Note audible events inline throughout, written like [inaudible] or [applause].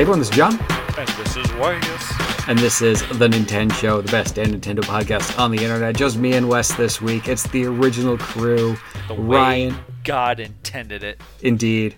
Hey everyone, this is John. And this is Wes. And this is The Nintendo Show, the best damn Nintendo podcast on the internet. Just me and Wes this week. It's the original crew. The Ryan. way God intended it. Indeed.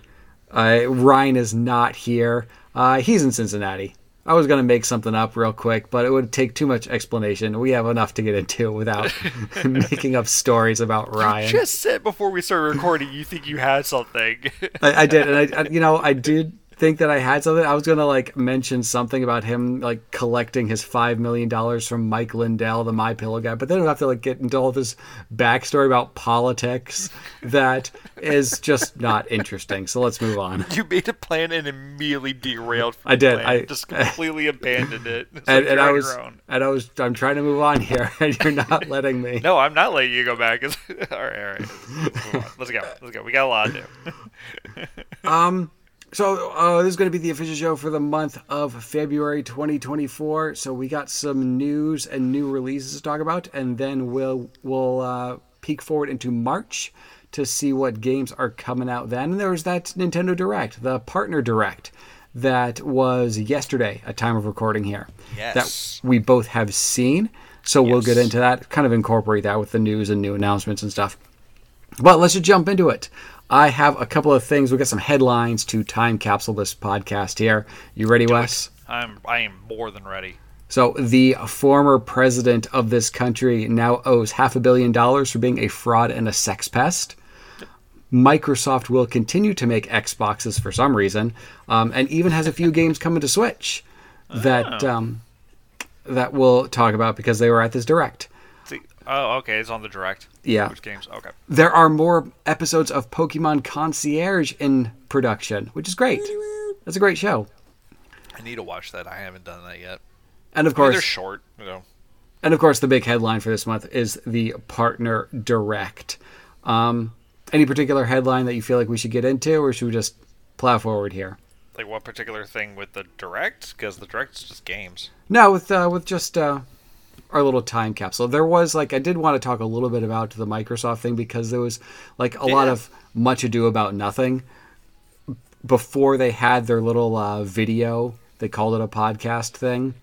Uh, Ryan is not here. Uh, he's in Cincinnati. I was going to make something up real quick, but it would take too much explanation. We have enough to get into without [laughs] [laughs] making up stories about Ryan. You just said before we started recording you think you had something. I, I did, and I, [laughs] I, you know, I did think that I had something. I was gonna like mention something about him like collecting his five million dollars from Mike Lindell, the My Pillow guy, but then I have to like get into all this backstory about politics that is just not interesting. So let's move on. you made a plan and immediately derailed. From I did. the plan. I- just completely abandoned it. [laughs] It's And, like and I was, and I was, I'm trying to move on here, [laughs] and you're not letting me. No, I'm not letting you go back. [laughs] all right, all right. Let's. Let's go. Let's go. We got a lot to do. Um, So uh, this is going to be the official show for the month of February 2024. So we got some news and new releases to talk about, and then we'll we'll uh, peek forward into March to see what games are coming out then. And there was that Nintendo Direct, the Partner Direct, that was yesterday at time of recording here. Yes. That we both have seen. So we'll get into that, kind of incorporate that with the news and new announcements and stuff. But let's just jump into it. I have a couple of things. We've got some headlines to time capsule this podcast here. You ready, Wes? I'm. I am more than ready. So the former president of this country now owes half a billion dollars for being a fraud and a sex pest. Microsoft will continue to make Xboxes for some reason, um, and even has a few games coming to Switch that [laughs] um, that we'll talk about because they were at this direct. Oh, okay. It's on the direct. Yeah. Which games? Okay. There are more episodes of Pokemon Concierge in production, which is great. That's a great show. I need to watch that. I haven't done that yet. And of I mean, they're course, short. You know. and of course, the big headline for this month is the partner direct. Um, any particular headline that you feel like we should get into, or should we just plow forward here? Like what particular thing with the direct? Because the direct's just games. No, with uh, with just uh, our little time capsule. There was like I did want to talk a little bit about the Microsoft thing because there was like a lot of much ado about nothing before they had their little uh, video. They called it a podcast thing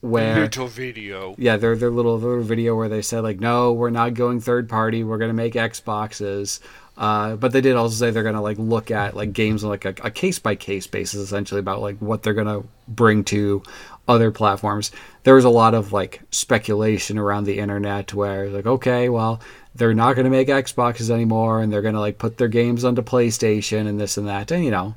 where Little video. yeah, their their little little video where they said like, no, we're not going third party. We're gonna make Xboxes. Uh, but they did also say they're gonna like look at like games on like a, a case by case basis, essentially about like what they're gonna bring to other platforms. There was a lot of like speculation around the internet where like, okay, well, they're not gonna make Xboxes anymore, and they're gonna like put their games onto PlayStation and this and that, and you know,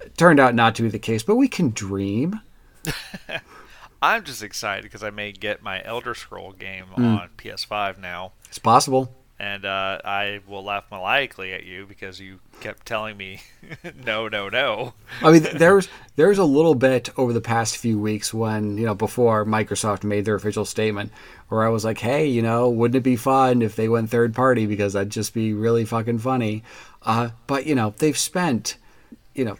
it turned out not to be the case. But we can dream. [laughs] I'm just excited because I may get my Elder Scroll game Hmm. on PS5 now, It's possible. And uh, I will laugh maniacally at you because you kept telling me, [laughs] no, no, no. I mean, there's there's a little bit over the past few weeks when you know before Microsoft made their official statement, where I was like, hey, you know, wouldn't it be fun if they went third party because that'd just be really fucking funny. Uh, but you know, they've spent, you know.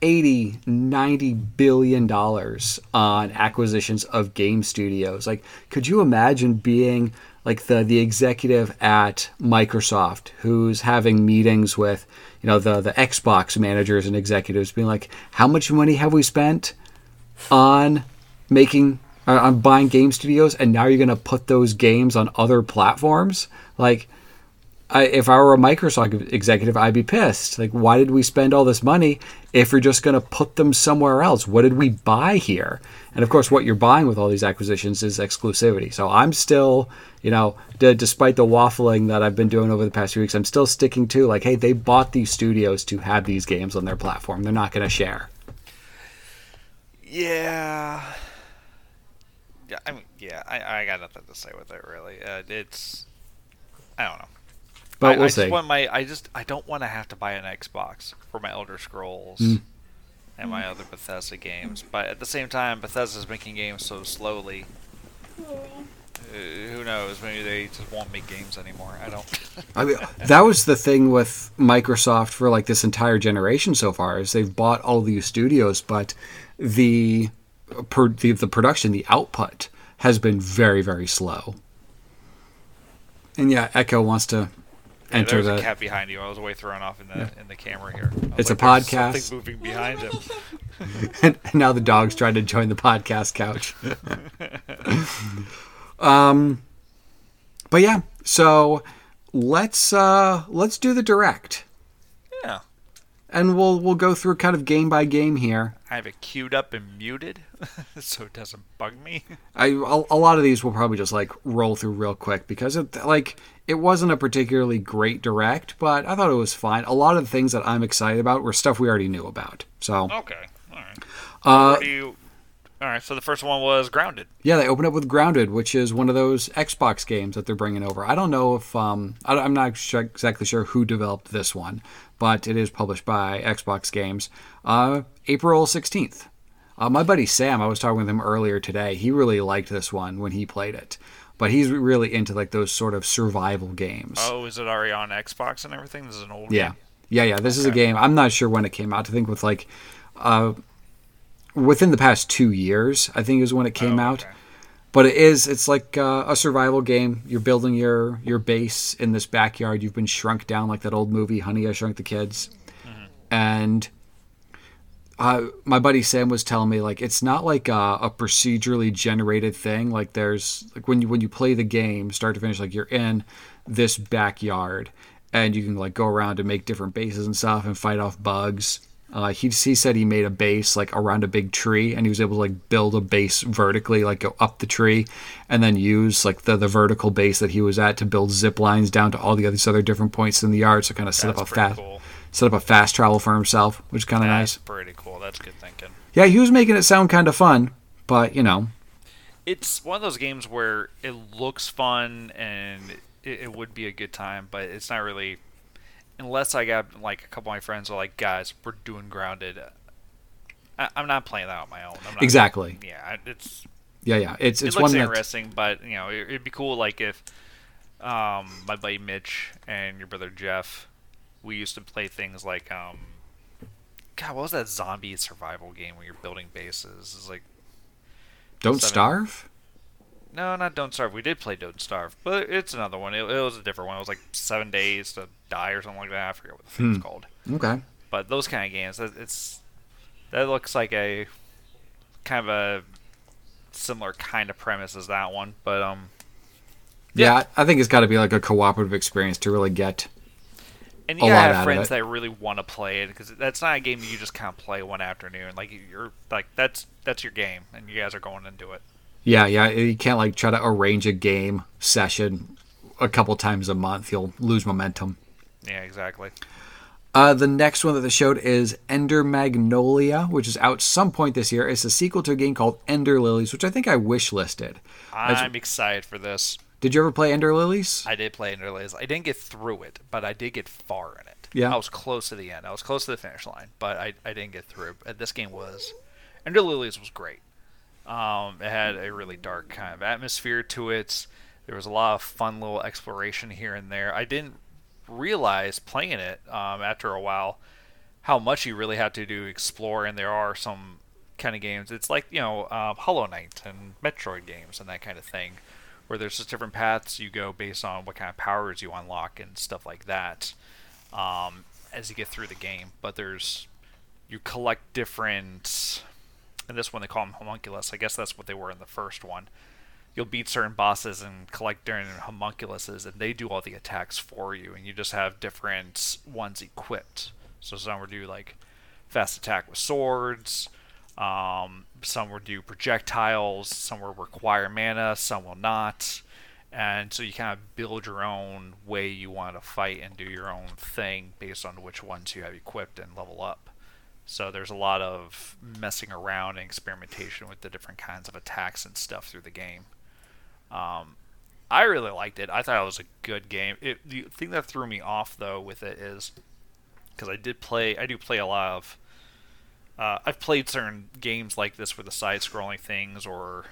80 90 billion dollars on acquisitions of game studios like could you imagine being like the the executive at Microsoft who's having meetings with you know the the Xbox managers and executives being like how much money have we spent on making uh, on buying game studios and now you're going to put those games on other platforms? Like I, if I were a Microsoft executive, I'd be pissed. Like, why did we spend all this money if you're just going to put them somewhere else? What did we buy here? And of course, what you're buying with all these acquisitions is exclusivity. So I'm still, you know, d- despite the waffling that I've been doing over the past few weeks, I'm still sticking to like, hey, they bought these studios to have these games on their platform. They're not going to share. Yeah. Yeah, I mean, yeah, I, I got nothing to say with it really. Uh, it's, I don't know. But I, we'll I see. just want my, I just, I don't want to have to buy an Xbox for my Elder Scrolls Hmm. and my other Bethesda games. But at the same time, Bethesda's making games so slowly. Uh, who knows? Maybe they just won't make games anymore. I don't. [laughs] I mean, that was the thing with Microsoft for like this entire generation so far is they've bought all these studios, but the per, the, the production, the output has been very very slow. And yeah, Echo wants to Yeah, enter there's a the. cat behind you. I was way thrown off in the in the camera here. It's a like, "There's podcast." Something moving behind him. [laughs] and now the dog's trying to join the podcast couch. [laughs] um, but yeah, so let's uh let's do the direct. And we'll we'll go through kind of game by game here. I have it queued up and muted [laughs] so it doesn't bug me. I a, lot of these will probably just like roll through real quick because it like it wasn't a particularly great direct, but I thought it was fine. A lot of the things that I'm excited about were stuff we already knew about. So Okay. All right. uh, Where do you... All right. So the first one was Grounded. Yeah, they opened up with Grounded, which is one of those Xbox games that they're bringing over. I don't know if um, I, am not sure, exactly sure who developed this one, but it is published by Xbox Games. Uh, April 16th. Uh, my buddy Sam, I was talking with him earlier today. He really liked this one when he played it, but he's really into like those sort of survival games. Oh, is it already on Xbox and everything? This is an old Yeah, game. yeah, yeah. Yeah. This is a game. I'm not sure when it came out. I think with like, uh, within the past two years, I think is when it came Oh, out. But it is. It's like uh, a survival game. You're building your your base in this backyard. You've been shrunk down like that old movie, Honey, I Shrunk the Kids. And uh, my buddy Sam was telling me like it's not like a, a procedurally generated thing. Like there's like when you when you play the game, start to finish, like you're in this backyard and you can like go around and make different bases and stuff and fight off bugs. Uh, he he said he made a base like around a big tree and he was able to like build a base vertically, like go up the tree, and then use like the the vertical base that he was at to build zip lines down to all the other other different points in the yard. So kind of set That's up a fast cool. set up a fast travel for himself, which is kind of nice. pretty cool. That's good thinking. Yeah, he was making it sound kind of fun, but you know, It's one of those games where it looks fun and it, it would be a good time, but it's not really. Unless I got like a couple of my friends are like, guys, we're doing grounded. I, I'm not playing that on my own. I'm not, exactly. Yeah, it's Yeah, yeah. It's it it's looks one that interesting, but you know, it, it'd be cool like if um, my buddy Mitch and your brother Jeff, we used to play things like um, God, what was that zombie survival game where you're building bases? It's like don't seven- starve. No, not Don't Starve. We did play Don't Starve, but it's another one. It, it was a different one. It was like seven days to die or something like that. I forget what the thing's Hmm. called. Okay. But those kind of games, that- it's that looks like a kind of a similar kind of premise as that one. But um, Yeah, I think it's got to be like a cooperative experience to really get. and a you lot gotta have friends that really want to play it because that's not a game you just kind of play one afternoon. Like you're like that's that's your game, and you guys are going into it. Yeah, yeah. You can't like try to arrange a game session a couple times a month. You'll lose momentum. Yeah, exactly. Uh, the next one that they showed is Ender Magnolia, which is out some point this year. It's a sequel to a game called Ender Lilies, which I think I wish listed. I'm excited for this. Did you ever play Ender Lilies? I did play Ender Lilies. I didn't get through it, but I did get far in it. Yeah. I was close to the end. I was close to the finish line, but I, I didn't get through. This game was Ender Lilies was great. Um, it had a really dark kind of atmosphere to it. There was a lot of fun little exploration here and there. I didn't realize playing it um, after a while how much you really had to do explore, and there are some kind of games. It's like you know um, Hollow Knight and Metroid games and that kind of thing, where there's just different paths you go based on what kind of powers you unlock and stuff like that um, as you get through the game. But there's you collect different. In this one, they call them homunculus. I guess that's what they were in the first one. You'll beat certain bosses and collect different homunculuses, and they do all the attacks for you, and you just have different ones equipped. So some will do like fast attack with swords, um, some will do projectiles, some will require mana, some will not. And so you kind of build your own way you want to fight and do your own thing based on which ones you have equipped and level up. So there's a lot of messing around and experimentation with the different kinds of attacks and stuff through the game. Um, I really liked it. I thought it was a good game. It, the thing that threw me off though with it is because I did play, I do play a lot of. Uh, I've played certain games like this where the side-scrolling things, or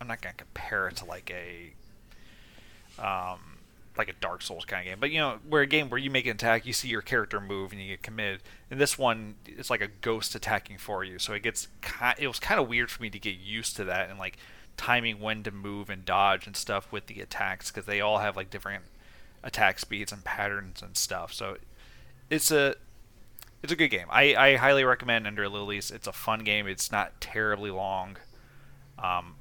I'm not gonna compare it to like a, um, like a Dark Souls kind of game, but you know, where a game where you make an attack, you see your character move and you get committed. And this one, it's like a ghost attacking for you, so it gets. Ki- it was kind of weird for me to get used to that and like timing when to move and dodge and stuff with the attacks because they all have like different attack speeds and patterns and stuff. So it's a it's a good game. I, I highly recommend Ender Lilies. It's a fun game. It's not terribly long. Um,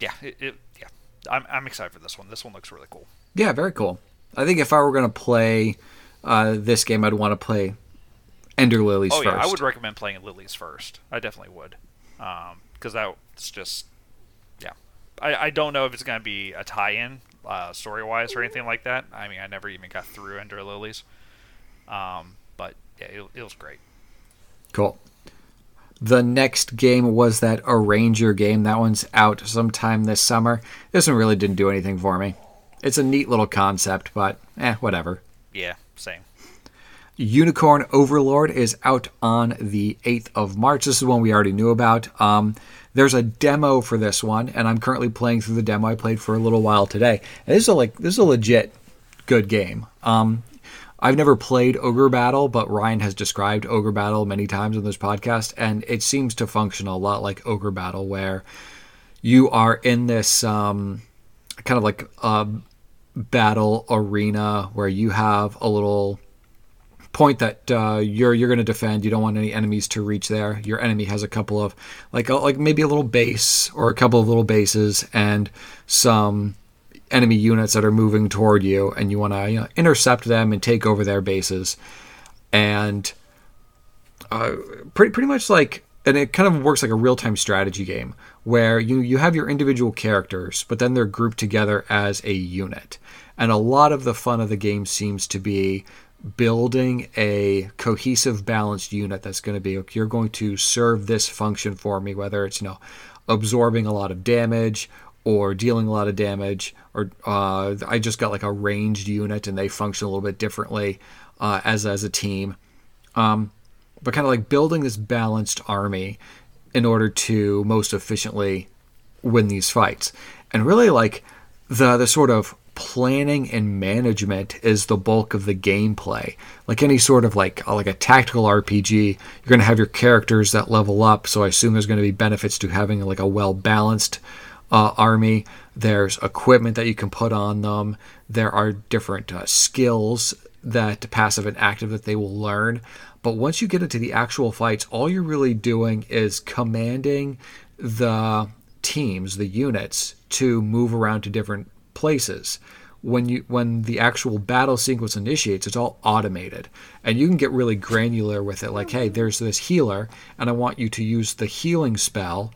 yeah, it, it, yeah, I'm I'm excited for this one. This one looks really cool. Yeah, very cool. I think if I were going to play uh, this game, I'd want to play Ender Lilies oh, first. yeah, I would recommend playing Lilies first. I definitely would, because um, that's just yeah. I, I don't know if it's going to be a tie-in uh, story-wise or anything like that. I mean, I never even got through Ender Lilies, um, but yeah, it, it was great. Cool. The next game was that Arranger game. That one's out sometime this summer. This one really didn't do anything for me. It's a neat little concept, but eh, whatever. Yeah, same. Unicorn Overlord is out on the 8th of March. This is one we already knew about. Um, there's a demo for this one, and I'm currently playing through the demo. I played for a little while today. And this is a, like this is a legit good game. Um, I've never played Ogre Battle, but Ryan has described Ogre Battle many times in this podcast, and it seems to function a lot like Ogre Battle, where you are in this um, kind of like a battle arena where you have a little point that uh, you're you're going to defend. You don't want any enemies to reach there. Your enemy has a couple of like a, like maybe a little base or a couple of little bases and some enemy units that are moving toward you, and you want to you know, intercept them and take over their bases. And uh, pretty pretty much like and it kind of works like a real-time strategy game where you you have your individual characters but then they're grouped together as a unit and a lot of the fun of the game seems to be building a cohesive balanced unit that's going to be you're going to serve this function for me whether it's you know absorbing a lot of damage or dealing a lot of damage or uh, i just got like a ranged unit and they function a little bit differently uh, as as a team um, but kind of like building this balanced army in order to most efficiently win these fights and really like the the sort of planning and management is the bulk of the gameplay. Like any sort of like like a tactical RPG, you're going to have your characters that level up. So I assume there's going to be benefits to having like a well balanced uh, army. There's equipment that you can put on them. There are different uh, skills that passive and active that they will learn. But once you get into the actual fights, all you're really doing is commanding the teams, the units, to move around to different places when you when the actual battle sequence initiates it's all automated and you can get really granular with it like hey there's this healer and i want you to use the healing spell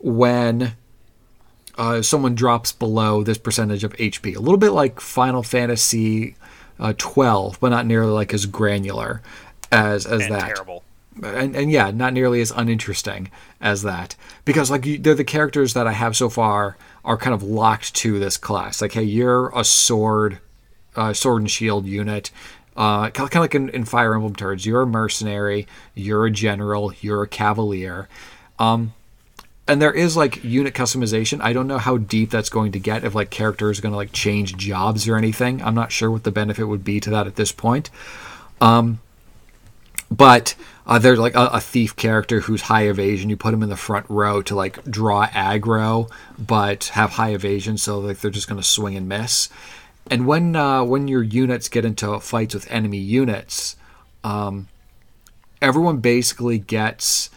when uh, someone drops below this percentage of hp a little bit like final fantasy uh, 12 but not nearly like as granular as as And that terrible. and, and yeah, not nearly as uninteresting as that because like you, they're the characters that I have so far are kind of locked to this class. Like, hey, you're a sword, uh, sword and shield unit. Uh, kind of like in, in Fire Emblem Turds, you're a mercenary, you're a general, you're a cavalier. Um, and there is like unit customization. I don't know how deep that's going to get. If like characters are going to like change jobs or anything, I'm not sure what the benefit would be to that at this point. Um, but uh, there's like a, a thief character who's high evasion. You put him in the front row to like draw aggro, but have high evasion, so like they're just going to swing and miss. And when uh, when your units get into fights with enemy units, um, everyone basically gets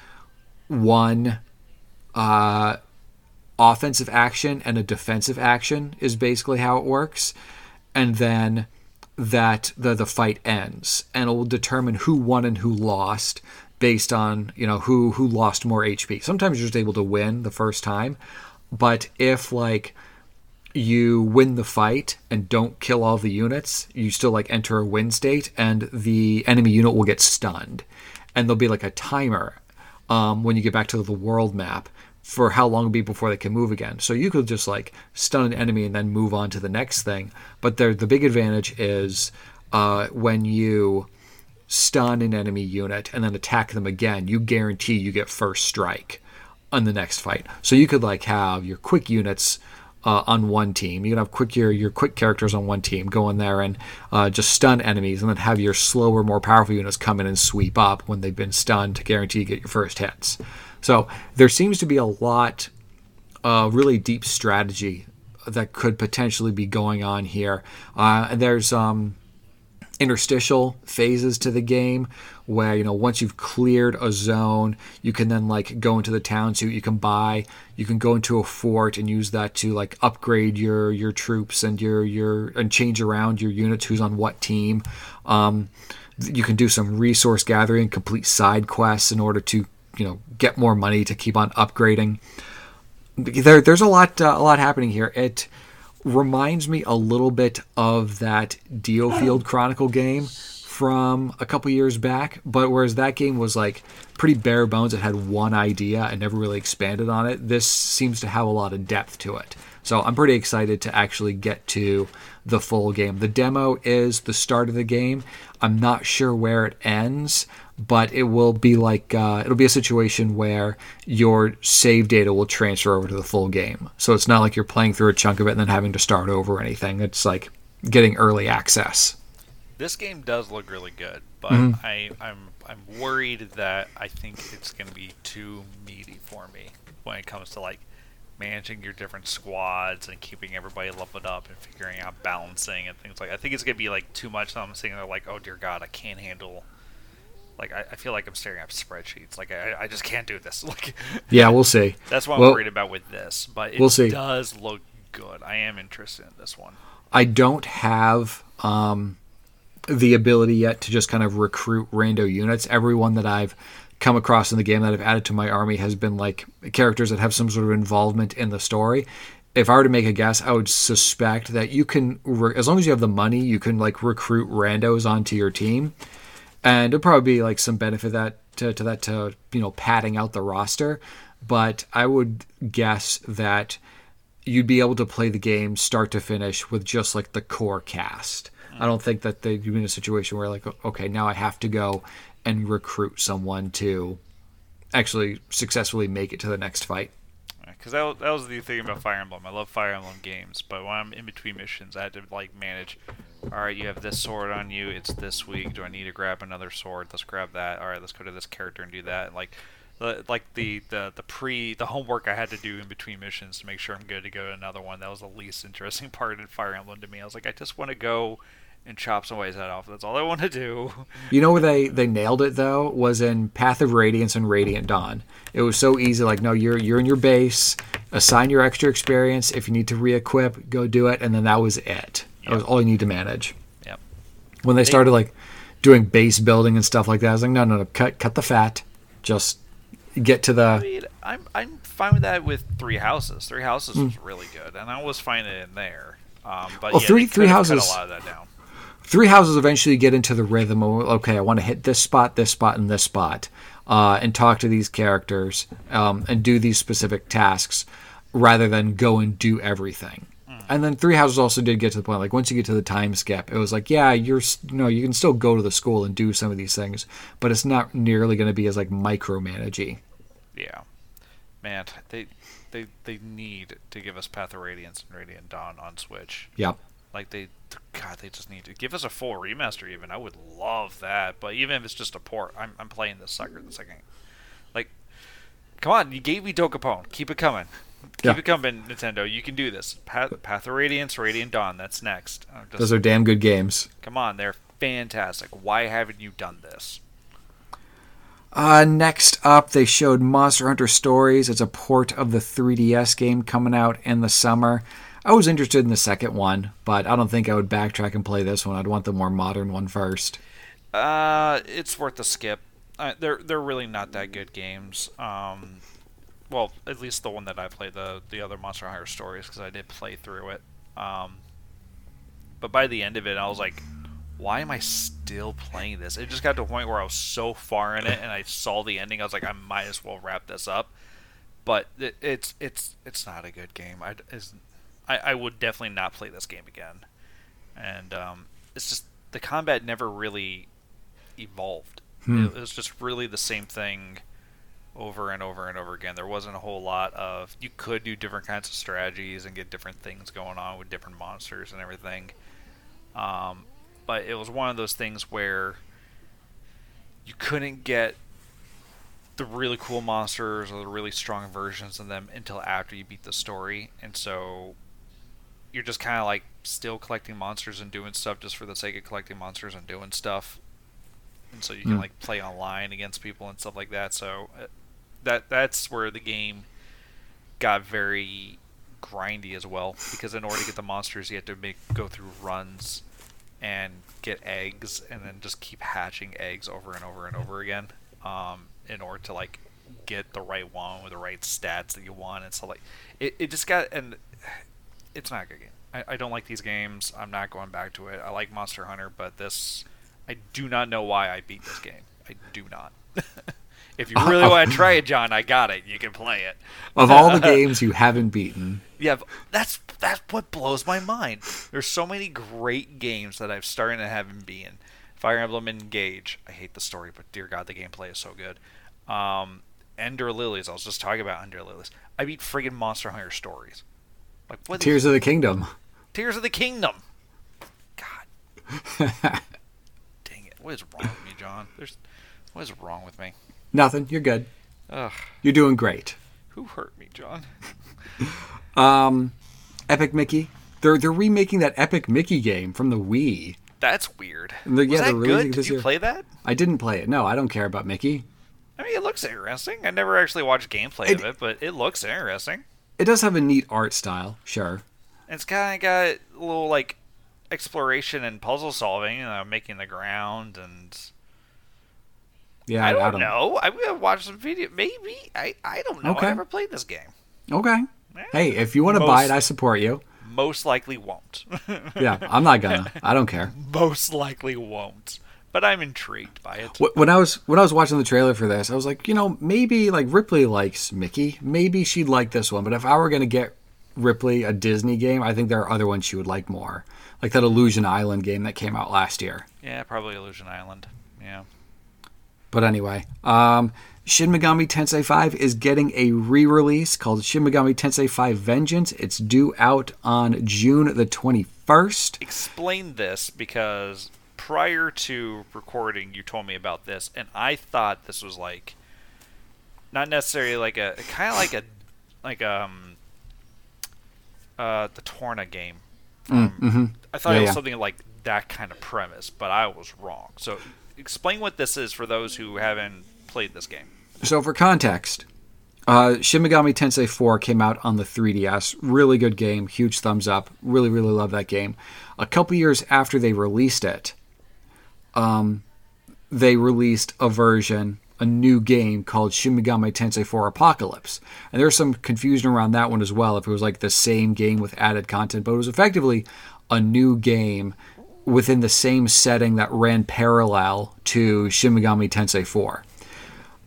one uh, offensive action and a defensive action is basically how it works, and then that the the fight ends, and it will determine who won and who lost based on you know who who lost more HP. Sometimes you're just able to win the first time, but if like you win the fight and don't kill all the units, you still like enter a win state, and the enemy unit will get stunned, and there'll be like a timer um, when you get back to the world map for how long be before they can move again. So you could just like stun an enemy and then move on to the next thing. But the big advantage is uh, when you stun an enemy unit and then attack them again, you guarantee you get first strike on the next fight. So you could like have your quick units uh, on one team. You can have quick your your quick characters on one team, go in there and uh, just stun enemies, and then have your slower, more powerful units come in and sweep up when they've been stunned to guarantee you get your first hits. So there seems to be a lot, uh, really deep strategy that could potentially be going on here. Uh, there's um, interstitial phases to the game where you know once you've cleared a zone you can then like go into the town suit you can buy you can go into a fort and use that to like upgrade your your troops and your your and change around your units who's on what team um, you can do some resource gathering complete side quests in order to you know get more money to keep on upgrading there, there's a lot uh, a lot happening here it reminds me a little bit of that DioField Chronicle game from a couple years back, but whereas that game was like pretty bare bones, it had one idea and never really expanded on it. This seems to have a lot of depth to it. So I'm pretty excited to actually get to the full game. The demo is the start of the game. I'm not sure where it ends, but it will be like uh, it'll be a situation where your save data will transfer over to the full game. So it's not like you're playing through a chunk of it and then having to start over or anything. It's like getting early access. This game does look really good, but mm-hmm. I, I'm I'm worried that I think it's going to be too meaty for me when it comes to like managing your different squads and keeping everybody leveled up and figuring out balancing and things like. I think it's gonna be like too much. So I'm sitting there like, oh dear God, I can't handle like I, I, feel like I'm staring at spreadsheets. Like I, I just can't do this. [laughs] Like yeah, we'll see. [laughs] That's what I'm worried about with this. But it we'll see. does look good. I am interested in this one. I don't have um, the ability yet to just kind of recruit rando units. Everyone that I've come across in the game that I've added to my army has been like characters that have some sort of involvement in the story. If I were to make a guess, I would suspect that you can, as long as you have the money, you can like recruit randos onto your team. And it'll probably be like some benefit that to, to that to you know padding out the roster. But i would guess that you'd be able to play the game start to finish with just like the core cast. I don't think that they'd be in a situation where like okay now i have to go and recruit someone to actually successfully make it to the next fight because that, that was the thing about Fire Emblem. I love Fire Emblem games, but when I'm in between missions, I had to like manage. All right, you have this sword on you. It's this week. Do I need to grab another sword? Let's grab that. All right, let's go to this character and do that. And like, the, like the, the the pre the homework I had to do in between missions to make sure I'm good to go to another one. That was the least interesting [laughs] part in Fire Emblem to me. I was like, I just want to go and chop somebody's head off. That's all I want to do. You know where they they nailed it though was in Path of Radiance and Radiant Dawn. It was so easy. Like no, you're you're in your base. Assign your extra experience. If you need to re-equip, go do it, and then that was it. That was all you need to manage. Yep. When they started like doing base building and stuff like that, I was like, no, no, no, cut cut the fat. Just get to the. I mean, I'm I'm fine with that with Three Houses. Three Houses mm. was really good, and I was fine in there. Um, but well, yeah, three three houses. A lot of that down three houses eventually get into the rhythm of okay, I want to hit this spot, this spot, and this spot, uh, and talk to these characters um, and do these specific tasks rather than go and do everything. Mm. And then Three Houses also did get to the point like once you get to the time skip, it was like yeah, you're you know you can still go to the school and do some of these things, but it's not nearly going to be as like micromanagey. Yeah, man, they they they need to give us Path of Radiance and Radiant Dawn on Switch. Yep. Like they, God, they just need to give us a full remaster. Even I would love that. But even if it's just a port, I'm, I'm playing this sucker the second. Like, come on, you gave me Dokapon. Keep it coming. Keep yeah. it coming, Nintendo. You can do this. Path, Path of Radiance, Radiant Dawn. That's next. Just, Those are damn good games. Come on, they're fantastic. Why haven't you done this? Uh, next up, they showed Monster Hunter Stories. It's a port of the 3DS game coming out in the summer. I was interested in the second one, but I don't think I would backtrack and play this one. I'd want the more modern one first. Uh, it's worth a skip. Uh, they're they're really not that good games. Um, well, at least the one that I played, the the other Monster Hunter stories, because I did play through it. Um, but by the end of it, I was like, why am I still playing this? It just got to a point where I was so far in it, and I saw the ending. I was like, I might as well wrap this up. But it, it's it's it's not a good game. I, I, I would definitely not play this game again. And um, it's just the combat never really evolved. Hmm. It, it was just really the same thing over and over and over again. There wasn't a whole lot of you could do different kinds of strategies and get different things going on with different monsters and everything. Um, but it was one of those things where you couldn't get the really cool monsters or the really strong versions of them until after you beat the story, and so you're just kind of like still collecting monsters and doing stuff just for the sake of collecting monsters and doing stuff, and so you can Mm. like play online against people and stuff like that. So uh, that that's where the game got very grindy as well because in order to get the monsters you have to make go through runs and get eggs and then just keep hatching eggs over and over and over again um, in order to like get the right one with the right stats that you want and so like it, it just got and it's not a good game I, I don't like these games i'm not going back to it i like monster hunter but this i do not know why i beat this game i do not [laughs] if you really want to [laughs] try it john i got it you can play it Of all the [laughs] games you haven't beaten, yeah, that's that's what blows my mind. There's so many great games that I've started to haven't been. Fire Emblem Engage. I hate the story, but dear God, the gameplay is so good. Um, Ender Lilies. I was just talking about Ender Lilies. I beat friggin' Monster Hunter stories. Like what? Tears of the Kingdom. Tears of the Kingdom. God. [laughs] Dang it! What is wrong with me, John? There's what is wrong with me? Nothing. You're good. Ugh. You're doing great. Who hurt me, John? [laughs] Um, Epic Mickey. They're they're remaking that Epic Mickey game from the Wii. That's weird. And they're- Was yeah, that good? Did you year. play that? I didn't play it. No, I don't care about Mickey. I mean, it looks interesting. I never actually watched gameplay It- of it, but it looks interesting. It does have a neat art style, sure. It's kind of got a little like exploration and puzzle solving, you know, making the ground and Yeah, I don't, know. I'm gonna watch some video. Maybe I I don't know. Okay. I never played this game. Okay. Eh, Hey, if you want to buy it, I support you. most likely won't. [laughs] Yeah, I'm not gonna. I don't care. most likely won't. But I'm intrigued by it. When I was when I was watching the trailer for this, I was like, you know, maybe like Ripley likes Mickey. Maybe she'd like this one. But if I were gonna get Ripley a Disney game, I think there are other ones she would like more, like that Illusion Island game that came out last year. Yeah, probably Illusion Island. Yeah. But anyway, um, Shin Megami Tensei 5 is getting a re-release called Shin Megami Tensei 5 Vengeance. It's due out on June the 21st. explain this because prior to recording you told me about this and i thought this was like not necessarily like a kind of like a like um uh the torna game um, i thought Yeah, it was yeah. something like that kind of premise but i was wrong so explain what this is for those who haven't played this game So for context, uh, Shin Megami Tensei 4 came out on the 3DS. Really good game. Huge thumbs up. Really, really love that game. A couple years after they released it, um, they released a version, a new game called Shin Megami Tensei 4 Apocalypse. And there's some confusion around that one as well, if it was like the same game with added content, but it was effectively a new game within the same setting that ran parallel to Shin Megami Tensei 4.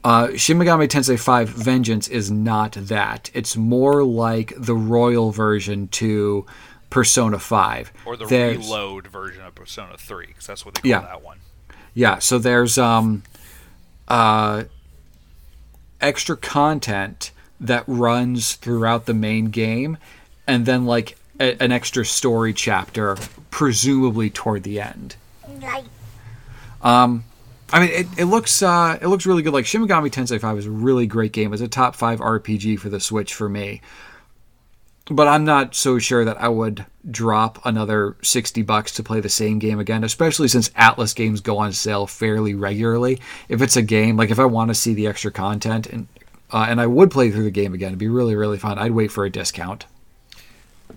Uh, Shin Megami Tensei 5 Vengeance is not that. It's more like the royal version to Persona 5. or the There's- reload version of persona 3 because that's what they call Yeah. that one Yeah, so there's um uh extra content that runs throughout the main game and then like a, an extra story chapter presumably toward the end. Right. Um I mean, it, it looks uh, it looks really good. Like Shin Megami Tensei 5 is a really great game. It's a top five RPG for the Switch for me. But I'm not so sure that I would drop another 60 bucks to play the same game again, especially since Atlus games go on sale fairly regularly. If it's a game, like if I want to see the extra content and uh, and I would play through the game again, it'd be really really fun. I'd wait for a discount.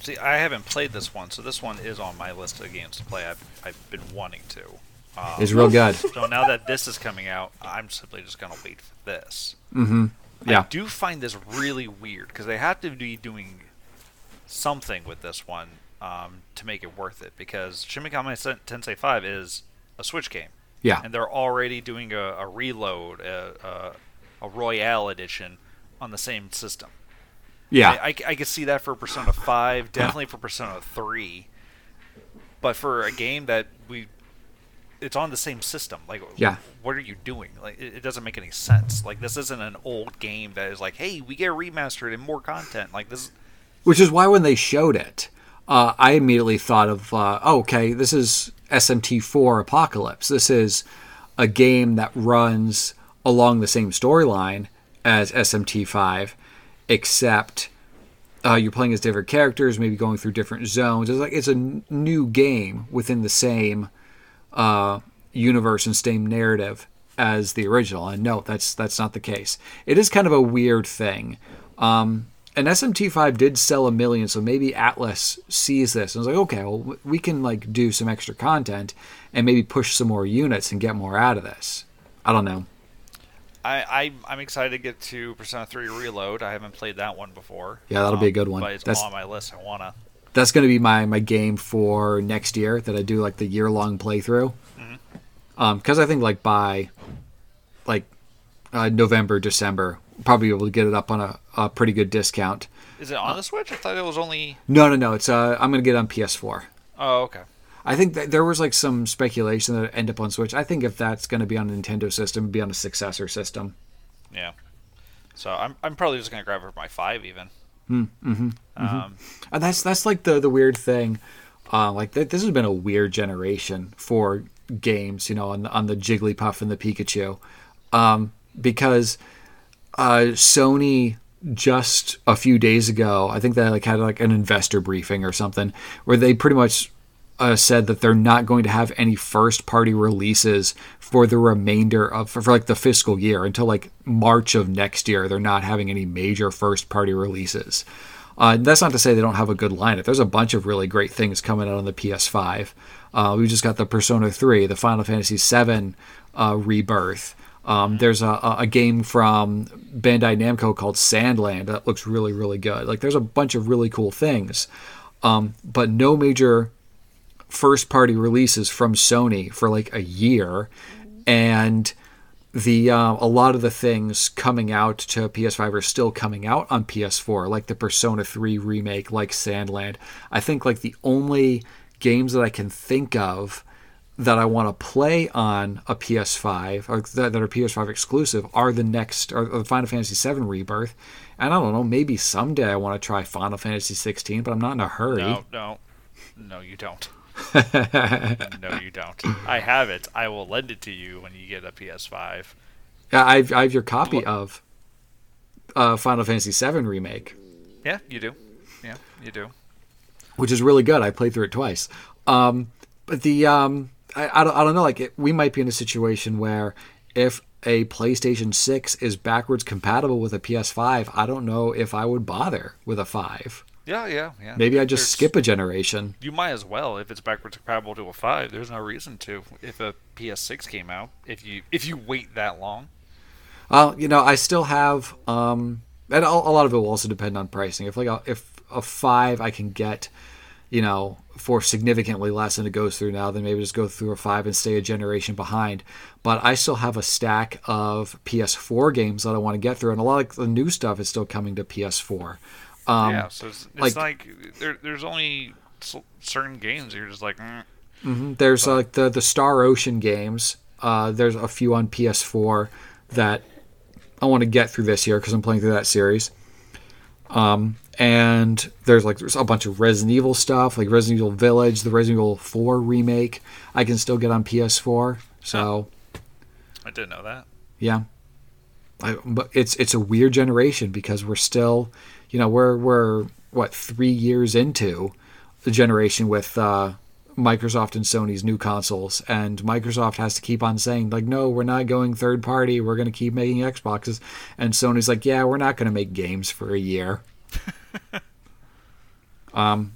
See, I haven't played this one, so this one is on my list of games to play. I've, I've been wanting to. Um, It's real good. [laughs] so now that this is coming out, I'm simply just going to wait for this. Mm-hmm. I Yeah. do find this really weird because they have to be doing something with this one um, to make it worth it. Because Shin Megami Tensei 5 is a Switch game, Yeah. and they're already doing a, a reload, a, a, a Royal edition on the same system. Yeah. I, I, I could see that for Persona 5, definitely for Persona 3. But for a game that we. It's on the same system. Like, Yeah. what are you doing? Like, it, it doesn't make any sense. Like, this isn't an old game that is like, hey, we get remastered and more content. Like, this. Which is why when they showed it, uh, I immediately thought of, uh, oh, okay, this is SMT4 Apocalypse. This is a game that runs along the same storyline as SMT5, except uh, you're playing as different characters, maybe going through different zones. It's like it's a n- new game within the same uh, universe and same narrative as the original. And no, that's that's not the case. It is kind of a weird thing. Um, and SMT5 did sell a million, so maybe Atlus sees this and was like, okay, well, we can like do some extra content and maybe push some more units and get more out of this. I don't know. I, I I'm excited to get to Persona 3 Reload. I haven't played that one before. Yeah, that'll be a good one. But it's That's- on my list. I wanna. That's going to be my my game for next year that I do like the year long playthrough. Um, because I think like by like uh, November, December, probably be able to get it up on a, a pretty good discount. Is it on the Switch? I thought it was only. No, no, no. It's uh, I'm gonna get it on PS4. Oh, okay. I think that there was like some speculation that it end up on Switch. I think if that's going to be on a Nintendo system, it'd be on a successor system. Yeah. So I'm I'm probably just gonna grab it for my five even. Hmm, mm-hmm, Um, And that's that's like the the weird thing. Uh, like th- this has been a weird generation for games, you know, on the, on the Jigglypuff and the Pikachu, um, because uh, Sony just a few days ago, I think they like had like an investor briefing or something where they pretty much uh, said that they're not going to have any first party releases for the remainder of for, for like the fiscal year until like March of next year. They're not having any major first party releases. Uh, that's not to say they don't have a good lineup. There's a bunch of really great things coming out on the PS5. Uh, we just got the Persona 3, the Final Fantasy 7 uh, rebirth. Um, there's a, a game from Bandai Namco called Sand Land that looks really, really good. Like, there's a bunch of really cool things, um, but no major first party releases from Sony for like a year, and the uh, a lot of the things coming out to PS5 are still coming out on PS4, like the Persona 3 remake, like Sand Land. I think like the only games that I can think of that I want to play on a PS5 or that, that are PS5 exclusive are the next or, the Final Fantasy VII Rebirth. And I don't know, maybe someday I want to try Final Fantasy 16, but I'm not in a hurry. no, no, no, you don't. [laughs] no, you don't. I have it. I will lend it to you when you get a PS5. Yeah, I've, I have your copy of uh, Final Fantasy VII Remake. Yeah, you do. Yeah, you do. which is really good. I played through it twice. Um, but the um, I, I, don't, I don't know. Like it, we might be in a situation where if a PlayStation Six is backwards compatible with a PS5, I don't know if I would bother with a five. Yeah, yeah, yeah. Maybe I just There's- skip a generation. You might as well if it's backwards compatible to a five. There's no reason to if a PS6 came out. If you if you wait that long. Well, you know, I still have, um, and a, a lot of it will also depend on pricing. If like a, if a five I can get, you know, for significantly less than it goes through now, then maybe just go through a five and stay a generation behind. But I still have a stack of PS4 games that I want to get through, and a lot of the new stuff is still coming to PS4. Um, yeah, so it's, it's like- like, there, there's only certain games you're just like. Mm. There's uh, like the the Star Ocean games. Uh, there's a few on PS4 that I want to get through this year because I'm playing through that series. Um, and there's like there's a bunch of Resident Evil stuff, like Resident Evil Village, the Resident Evil 4 remake. I can still get on PS4. So I didn't know that. yeah, I, but it's it's a weird generation because we're still, you know, we're we're what three years into the generation with uh, Microsoft and Sony's new consoles, and Microsoft has to keep on saying like, no, we're not going third party. We're going to keep making Xboxes, and Sony's like, yeah, we're not going to make games for a year. [laughs] um.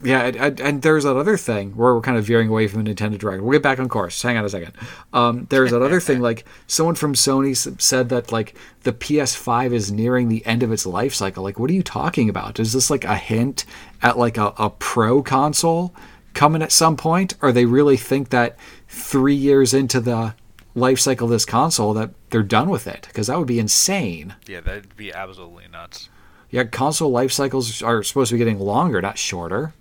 Yeah, and, and, and there's that other thing where we're kind of veering away from the Nintendo Direct. We'll get back on course. Hang on a second. Um, there's that other thing, [laughs] like someone from Sony said that like the PS5 is nearing the end of its life cycle. Like, what are you talking about? Is this like a hint at like a, a pro console coming at some point, or they really think that three years into the life cycle of this console that they're done with it? Because that would be insane. Yeah, that'd be absolutely nuts. Yeah, console life cycles are supposed to be getting longer, not shorter.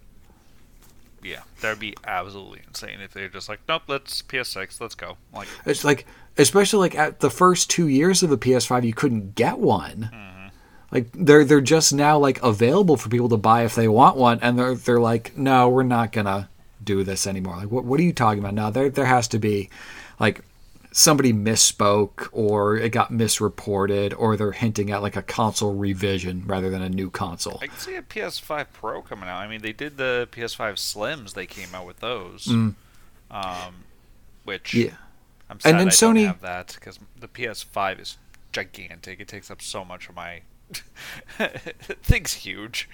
Yeah, that'd be absolutely insane if they're just like, nope, let's PS6, let's go. Like, It's like, especially like at the first two years of the PS5, you couldn't get one. Mm-hmm. Like they're they're just now like available for people to buy if they want one, and they're they're like, no, we're not gonna do this anymore. Like, what what are you talking about? Now there there has to be like somebody misspoke or it got misreported or they're hinting at like a console revision rather than a new console. I can see a PS5 Pro coming out. I mean, they did the PS5 Slims. They came out with those, Mm. um, which Yeah. I'm sad And then I Sony- don't have that because the PS5 is gigantic. It takes up so much of my. [laughs] thing's huge.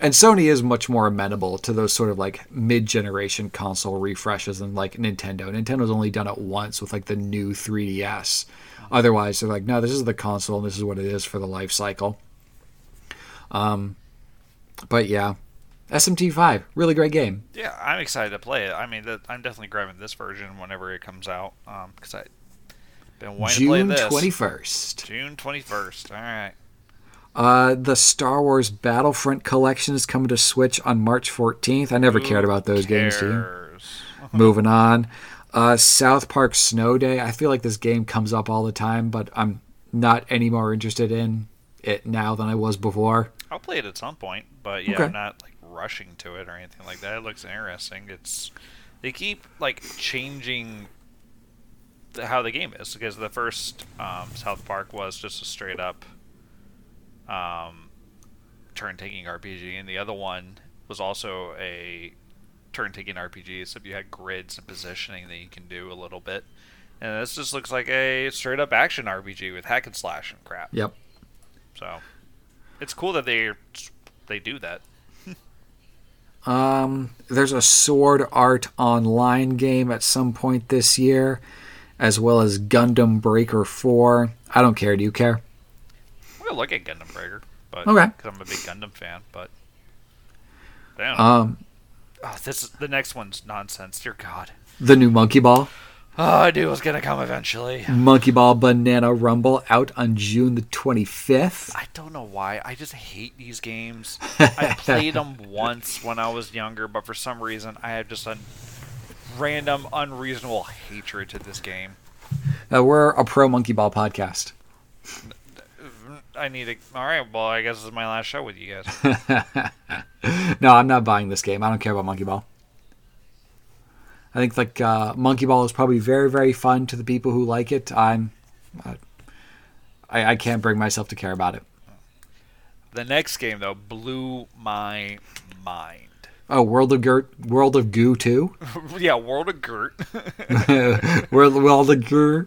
And Sony is much more amenable to those sort of like mid-generation console refreshes than like Nintendo. Nintendo's only done it once with like the new 3DS. Otherwise, they're like, no, this is the console and this is what it is for the life cycle. Um, but yeah, SMT5, really great game. Yeah, I'm excited to play it. I mean, that, I'm definitely grabbing this version whenever it comes out Um, because I been wanting June to play this. 21st. June 21st. All right. Uh, the Star Wars Battlefront collection is coming to Switch on March 14th. I never cared about those games, team. Moving on. Uh, South Park Snow Day. I feel like this game comes up all the time, but I'm not any more interested in it now than I was before. I'll play it at some point, but yeah, Okay. I'm not like rushing to it or anything like that. It looks interesting. It's they keep like changing the, how the game is because the first um, South Park was just a straight up um, turn taking RPG, and the other one was also a turn taking RPG, except you had grids and positioning that you can do a little bit. And this just looks like a straight up action RPG with hack and slash and crap. Yep. So it's cool that they they do that. [laughs] Um, there's a Sword Art Online game at some point this year, as well as Gundam Breaker 4. I don't care. Do you care? I'm gonna look at Gundam Breaker, but Okay. because I'm a big Gundam fan. But damn, Um, oh, this is, the next one's nonsense. Dear God. the new Monkey Ball. Oh, I knew it was gonna come eventually. Monkey Ball Banana Rumble out on June the 25th. I don't know why. I just hate these games. [laughs] I played them once when I was younger, but for some reason I have just a random, unreasonable hatred to this game. Uh, we're a pro Monkey Ball podcast. I need to. All right, well, I guess this is my last show with you guys. [laughs] no, I'm not buying this game. I don't care about Monkey Ball. I think like uh, Monkey Ball is probably very very fun to the people who like it. I'm, uh, I, I can't bring myself to care about it. The next game though blew my mind. Oh, World of Gert, World of Goo too. [laughs] yeah, World of Gert. [laughs] World, World of Goo.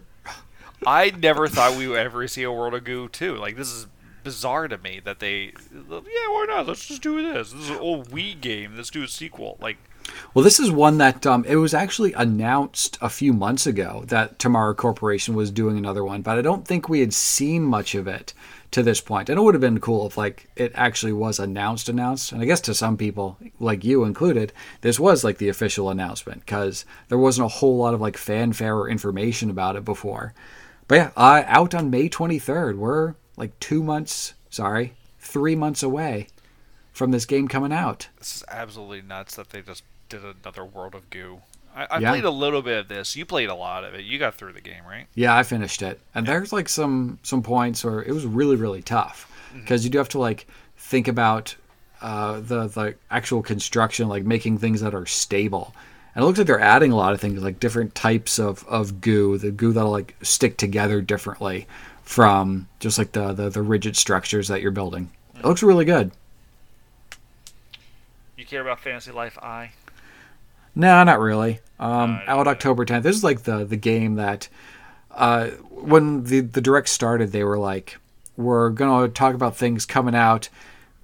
I never thought we would ever see a World of Goo too. Like, this is bizarre to me that they. Yeah, why not? Let's just do this. This is an old Wii game. Let's do a sequel. Like, Well, this is one that um, it was actually announced a few months ago that Tomorrow Corporation was doing another one, but I don't think we had seen much of it to this point. And it would have been cool if like it actually was announced, announced. And I guess to some people, like you included, this was like the official announcement because there wasn't a whole lot of like fanfare or information about it before. But yeah, uh, out on May 23rd. We're like two months, sorry, three months away from this game coming out. this is absolutely nuts that they just did another World of Goo. I, I Yeah. played a little bit of this. You played a lot of it. You got through the game, right? Yeah, I finished it, and there's like some some points where it was really really tough because you do have to like think about uh, the the actual construction, like making things that are stable. And it looks like they're adding a lot of things, like different types of, of goo, the goo that'll like stick together differently from just like the, the the rigid structures that you're building. It looks really good. You care about Fantasy Life I? No, not really. Um, Uh, out October 10th. This is like the the game that uh, when the the direct started, they were like, "We're gonna talk about things coming out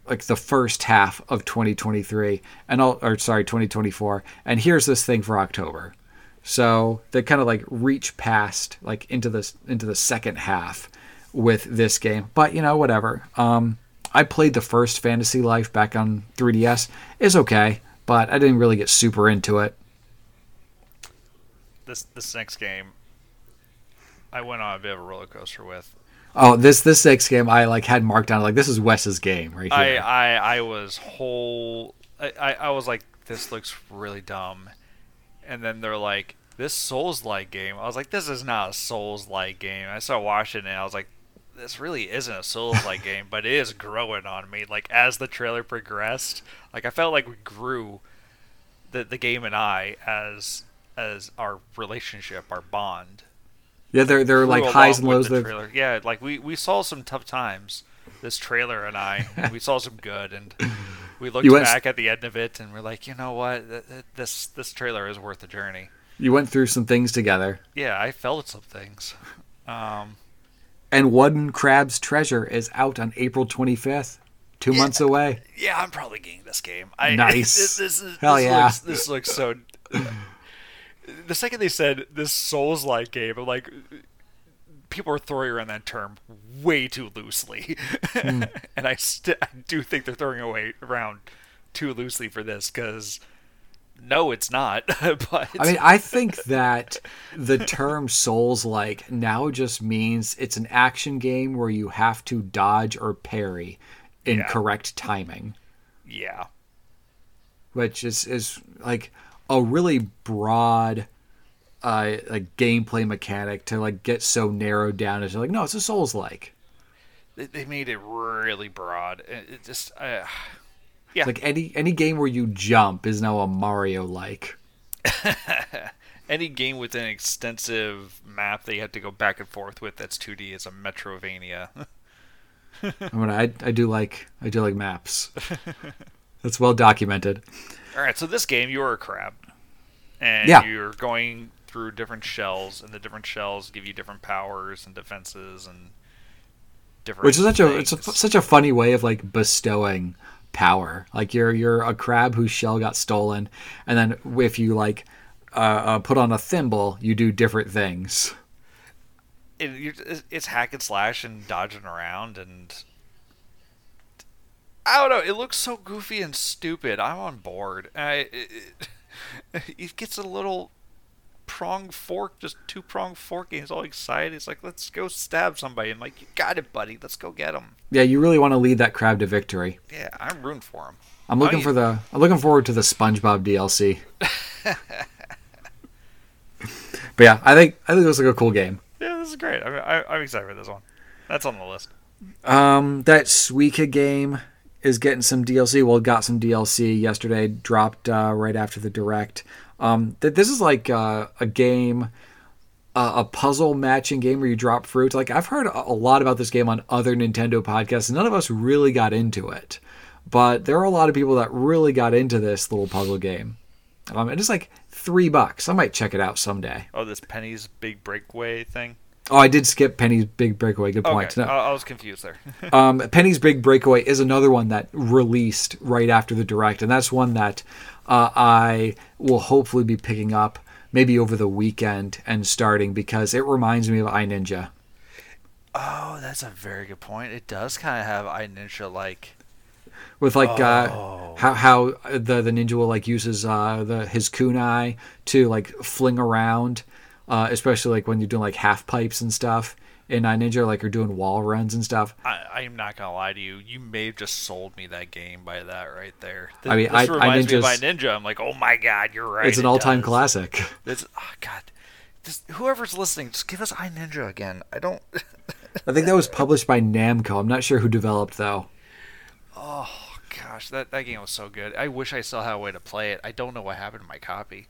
like the first half of 2023, and all, or sorry, 2024, and here's this thing for October." So they kind of like reach past like into this into the second half with this game, but you know whatever. Um, I played the first Fantasy Life back on 3DS. It's okay, but I didn't really get super into it. This this next game, I went on a bit of a roller coaster with. Oh, this this next game I like had marked down like this is Wes's game right I, here. I I was whole. I, I, I was like, this looks really dumb, and then they're like, this Souls like game. I was like, this is not a Souls like game. I started watching it. and I was like, this really isn't a Souls like [laughs] game, but it is growing on me. Like as the trailer progressed, like I felt like we grew, the the game and I as as our relationship, our bond. Yeah, they're they're like highs and lows. the trailer. Yeah, like we we saw some tough times. This trailer and I, and [laughs] we saw some good, and we looked went- back at the end of it, and we're like, you know what, Th- th- this this trailer is worth the journey. you went through some things together. Yeah, I felt some things. Um, Another Crab's Treasure is out on April 25th, two months away. yeah, I'm probably getting this game. I, [laughs] Nice. This, this, is, Hell this yeah. Looks, this looks so. [laughs] the second they said this Souls-like game, I'm like, people are throwing around that term way too loosely, Hmm. [laughs] and I, st- I do think they're throwing away around too loosely for this because. No, it's not. [laughs] but I mean, I think that the term Souls like now just means it's an action game where you have to dodge or parry in Yeah. correct timing, yeah, which is, is like a really broad uh, like gameplay mechanic to like get so narrowed down as like, no, it's a Souls like. they, they made it really broad. It, it just, uh, [sighs] yeah, Like any any game where you jump is now a Mario like. [laughs] any game with an extensive map that you have to go back and forth with that's 2D is a Metroidvania. [laughs] I mean, I I do like I do like maps. That's well documented. All right, so this game you are a crab, and Yeah. you're going through different shells, and the different shells give you different powers and defenses and different. which is such a it's a, such a funny way of like bestowing power like you're you're a crab whose shell got stolen and then if you like uh, uh, put on a thimble you do different things it, you're, it's hack and slash and dodging around and I don't know. It looks so goofy and stupid. I'm on board. I, it, it, [laughs] gets a little prong fork, just two prong forking. He's all excited. He's like, "Let's go stab somebody." I'm like, "You got it, buddy. Let's go get him." yeah you really want to lead that crab to victory Yeah, I'm rooting for him. i'm looking for the i'm looking forward to the spongebob dlc [laughs] but yeah i think i think it looks like a cool game Yeah, this is great. I mean, I'm excited for this one. That's on the list. Um, that Suika game is getting some DLC. Well, got some DLC yesterday. Dropped uh, right after the direct. Um, th- this is like uh, a game, uh, a puzzle matching game where you drop fruit. Like I've heard a lot about this game on other Nintendo podcasts. None of us really got into it, but there are a lot of people that really got into this little puzzle game. Um, and it's like three bucks. I might check it out someday. Oh, this Penny's Big Breakaway thing. Oh, I did skip Penny's Big Breakaway. Good point. Okay, No. I, I was confused there. [laughs] Um, Penny's Big Breakaway is another one that released right after the direct, and that's one that uh, I will hopefully be picking up maybe over the weekend and starting because it reminds me of iNinja. oh, that's a very good point. It does kind of have I Ninja like. With like Oh. uh, how how the the ninja will like uses uh, the his kunai to like fling around, uh, especially like when you're doing like half pipes and stuff in iNinja, like you're doing wall runs and stuff. I, I'm not gonna lie to you. You may have just sold me that game by that right there. Th- I mean, this I- reminds me of iNinja's- I Ninja. I'm like, oh my god, you're right. it's an it all time classic. It's oh god. Just, whoever's listening, just give us I Ninja again. I don't. I think that was published by Namco. I'm not sure who developed though. oh gosh, that that game was so good. I wish I still had a way to play it. I don't know what happened to my copy.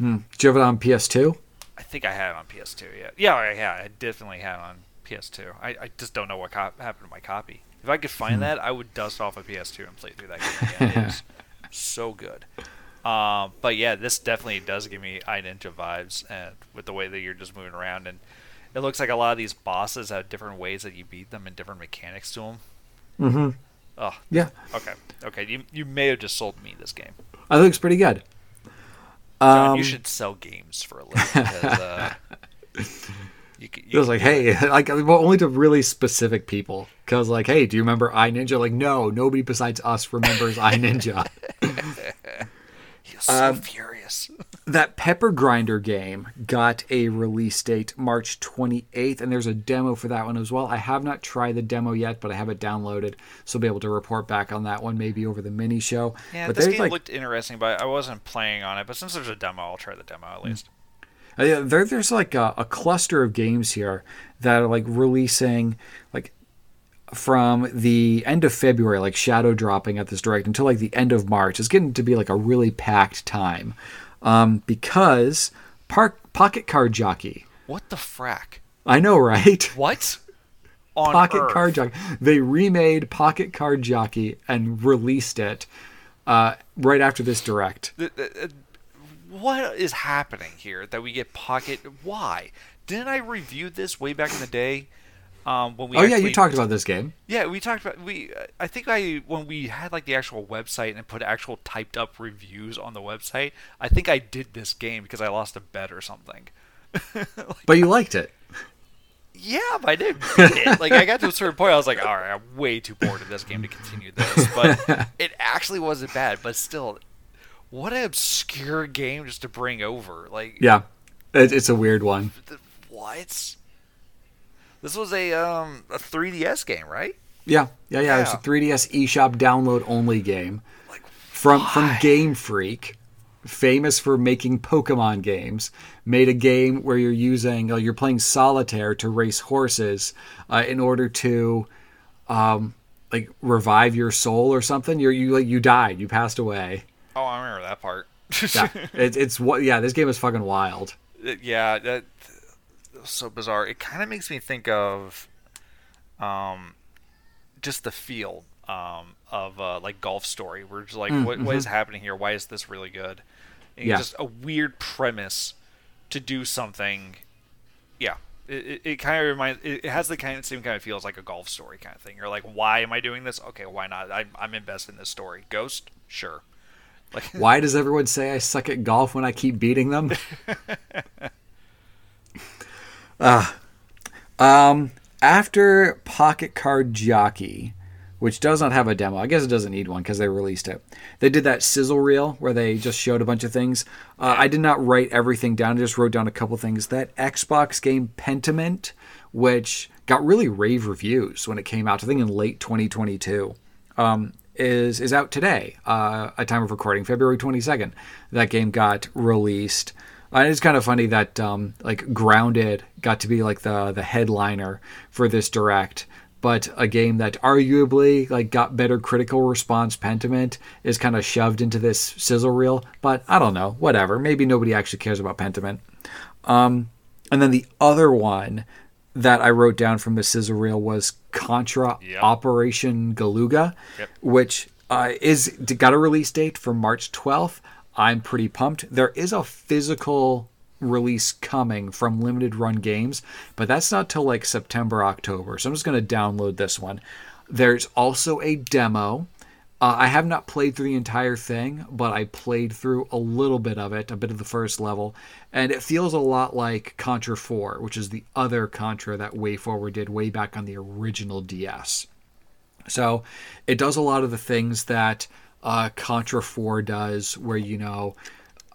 Did you have it on PS2? I think I had it on PS2. Yeah, yeah, yeah. I definitely had it on PS2. I, I just don't know what co- happened to my copy. If I could find that, I would dust off a PS2 and play through that game again. It was [laughs] so good. Um, but yeah, this definitely does give me iNinja vibes, and with the way that you're just moving around, and it looks like a lot of these bosses have different ways that you beat them and different mechanics to them. Mm-hmm. Oh, Yeah, okay, okay. You you may have just sold me this game. I think it's pretty good. John, Um, you should sell games for a living. 'cause, uh, you, c- It was like, hey, [laughs] like well, only to really specific people. Cause like, hey, do you remember iNinja? Like, no, nobody besides us remembers I iNinja. [laughs] He's so Um, furious. That Pepper Grinder game got a release date March 28th, and there's a demo for that one as well. I have not tried the demo yet, but I have it downloaded, so I'll be able to report back on that one maybe over the mini show. Yeah, but this game like, looked interesting, but I wasn't playing on it. But since there's a demo, I'll try the demo at least. Uh, yeah, there, there's like a, a cluster of games here that are like releasing like from the end of February, like shadow dropping at this direct until like the end of March. It's getting to be like a really packed time um, because Park Pocket Card Jockey What the frack? I know, right? [laughs] What? On Pocket Earth? Card Jockey. They remade Pocket Card Jockey and released it uh, right after this direct. Th- What is happening here that we get Pocket? Why? Didn't I review this way back in the day? Um, when we Oh yeah, you talked about this game. Yeah, we talked about we. I think I when we had like the actual website and put actual typed up reviews on the website. I think I did this game because I lost a bet or something. [laughs] But you liked it. Yeah, but I it. Like I got to a certain point, I was like, all right, I'm way too bored of this game to continue this. But [laughs] it actually wasn't bad. But still, what an obscure game just to bring over. Like, Yeah, it, it's a weird one. what? This was a um a 3DS game, right? Yeah, yeah, yeah. It's a 3DS eShop download only game Like, from from? Game Freak, famous for making Pokemon games. Made a game where you're using uh, you're playing solitaire to race horses uh, in order to um, like revive your soul or something. You're you like you died, you passed away. Oh, I remember that part. Yeah, [laughs] it, it's what. Yeah, this game is fucking wild. Yeah, that, so bizarre. It kind of makes me think of, um, just the feel um of uh, like Golf Story, We're just like, what, what is happening here? Why is this really good? And Yeah. Just a weird premise to do something. Yeah, it, it, it kind of reminds. It, it has the kind of same kind of feels like a Golf Story kind of thing. You're like, why am I doing this? Okay, why not? I'm I'm invested in this story. Ghost, sure. Like, [laughs] Why does everyone say I suck at golf when I keep beating them? [laughs] Ah, um, after Pocket Card Jockey, which does not have a demo, I guess it doesn't need one because they released it. They did that sizzle reel where they just showed a bunch of things. Uh, I did not write everything down; I just wrote down a couple things. That Xbox game Pentiment, which got really rave reviews when it came out, I think in late 2022. Um, is is out today. Uh, at time of recording, February twenty second. That game got released. Uh, it's kind of funny that um, like Grounded got to be like the the headliner for this direct, but a game that arguably like got better critical response, Pentiment, is kind of shoved into this sizzle reel. But I don't know, whatever. Maybe nobody actually cares about Pentiment. Um, and then the other one that I wrote down from the sizzle reel was Contra Yep. Operation Galuga, Yep. which uh, is got a release date for March 12th. I'm pretty pumped. There is a physical release coming from Limited Run Games, but that's not till like September, October. So I'm just going to download this one. There's also a demo. Uh, I have not played through the entire thing, but I played through a little bit of it, a bit of the first level, and it feels a lot like Contra 4, which is the other Contra that WayForward did way back on the original DS. So it does a lot of the things that uh, Contra 4 does, where you know,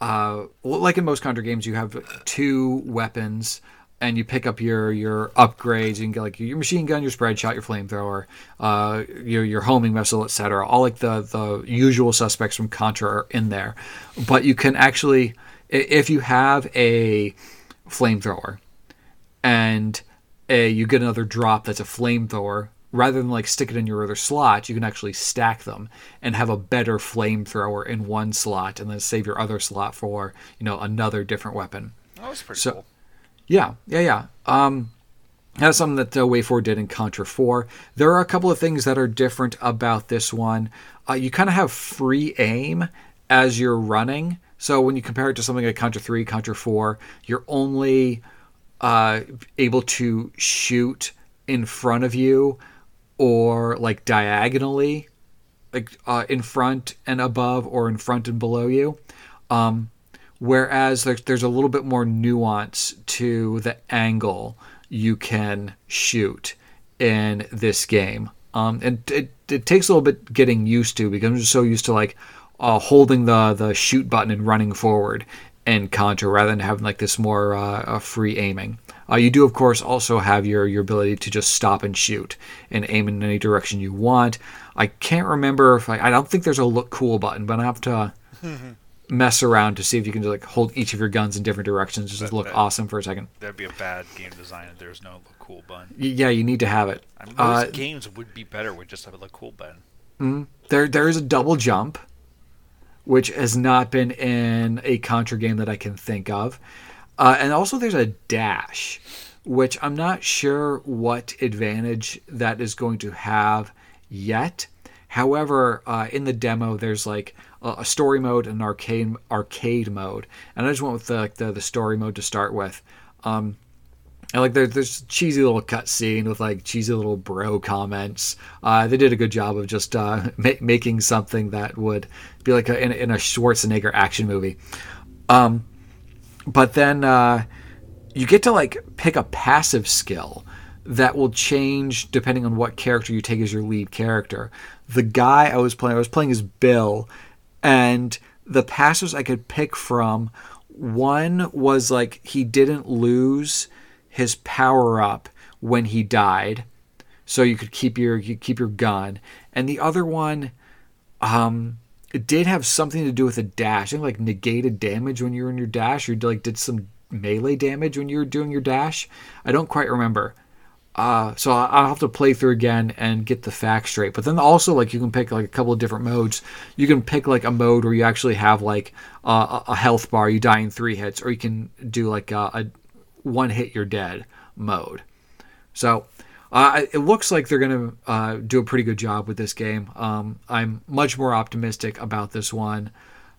uh, like in most Contra games, you have two weapons. And you pick up your your upgrades. You can get like your machine gun, your spread shot, your flamethrower, uh, your your homing missile, etc. All like the the usual suspects from Contra are in there, but you can actually, if you have a flamethrower, and a, you get another drop that's a flamethrower, rather than like stick it in your other slot, you can actually stack them and have a better flamethrower in one slot, and then save your other slot for you know another different weapon. that was pretty So- cool. Yeah, yeah, yeah. Um, that's something that uh, WayForward did in Contra 4. There are a couple of things that are different about this one. Uh, you kind of have free aim as you're running. So when you compare it to something like Contra 3, Contra 4, you're only uh, able to shoot in front of you or like diagonally, like uh, in front and above or in front and below you. Um, whereas there's, there's a little bit more nuance to the angle you can shoot in this game um, and it, it takes a little bit getting used to because i'm just so used to like uh, holding the the shoot button and running forward in contra rather than having like this more uh, free aiming uh, you do of course also have your your ability to just stop and shoot and aim in any direction you want i can't remember if i, I don't think there's a look cool button but i have to [laughs] mess around to see if you can just like hold each of your guns in different directions just That- look that- awesome for a second. That'd be a bad game design if there's no look cool button. Yeah, you need to have it. I mean, most Uh, games would be better with just a look cool button. there there is a double jump, which has not been in a Contra game that I can think of. Uh, and also, there's a dash, which I'm not sure what advantage that is going to have yet. However, uh, in the demo, there's like a, story mode and an arcade arcade mode, and I just went with the the, the story mode to start with. Um, and like there, there's cheesy little cutscene with like cheesy little bro comments. Uh, they did a good job of just uh, [laughs] ma- making something that would be like a, in, in a Schwarzenegger action movie. Um, but then uh, you get to like pick a passive skill that will change depending on what character you take as your lead character. The guy I was playing, I was playing as Bill, and the passives I could pick from one was like he didn't lose his power up when he died, so you could keep your you keep your gun, and the other one, um, it did have something to do with a dash. I think like negated damage when you were in your dash, or like did some melee damage when you were doing your dash. I don't quite remember. Uh, so I'll have to play through again and get the facts straight. But then also, like, you can pick like a couple of different modes. You can pick like a mode where you actually have like a health bar, you die in three hits, or you can do like a, a one hit you're dead mode. So uh, it looks like they're going to uh, do a pretty good job with this game. Um, I'm much more optimistic about this one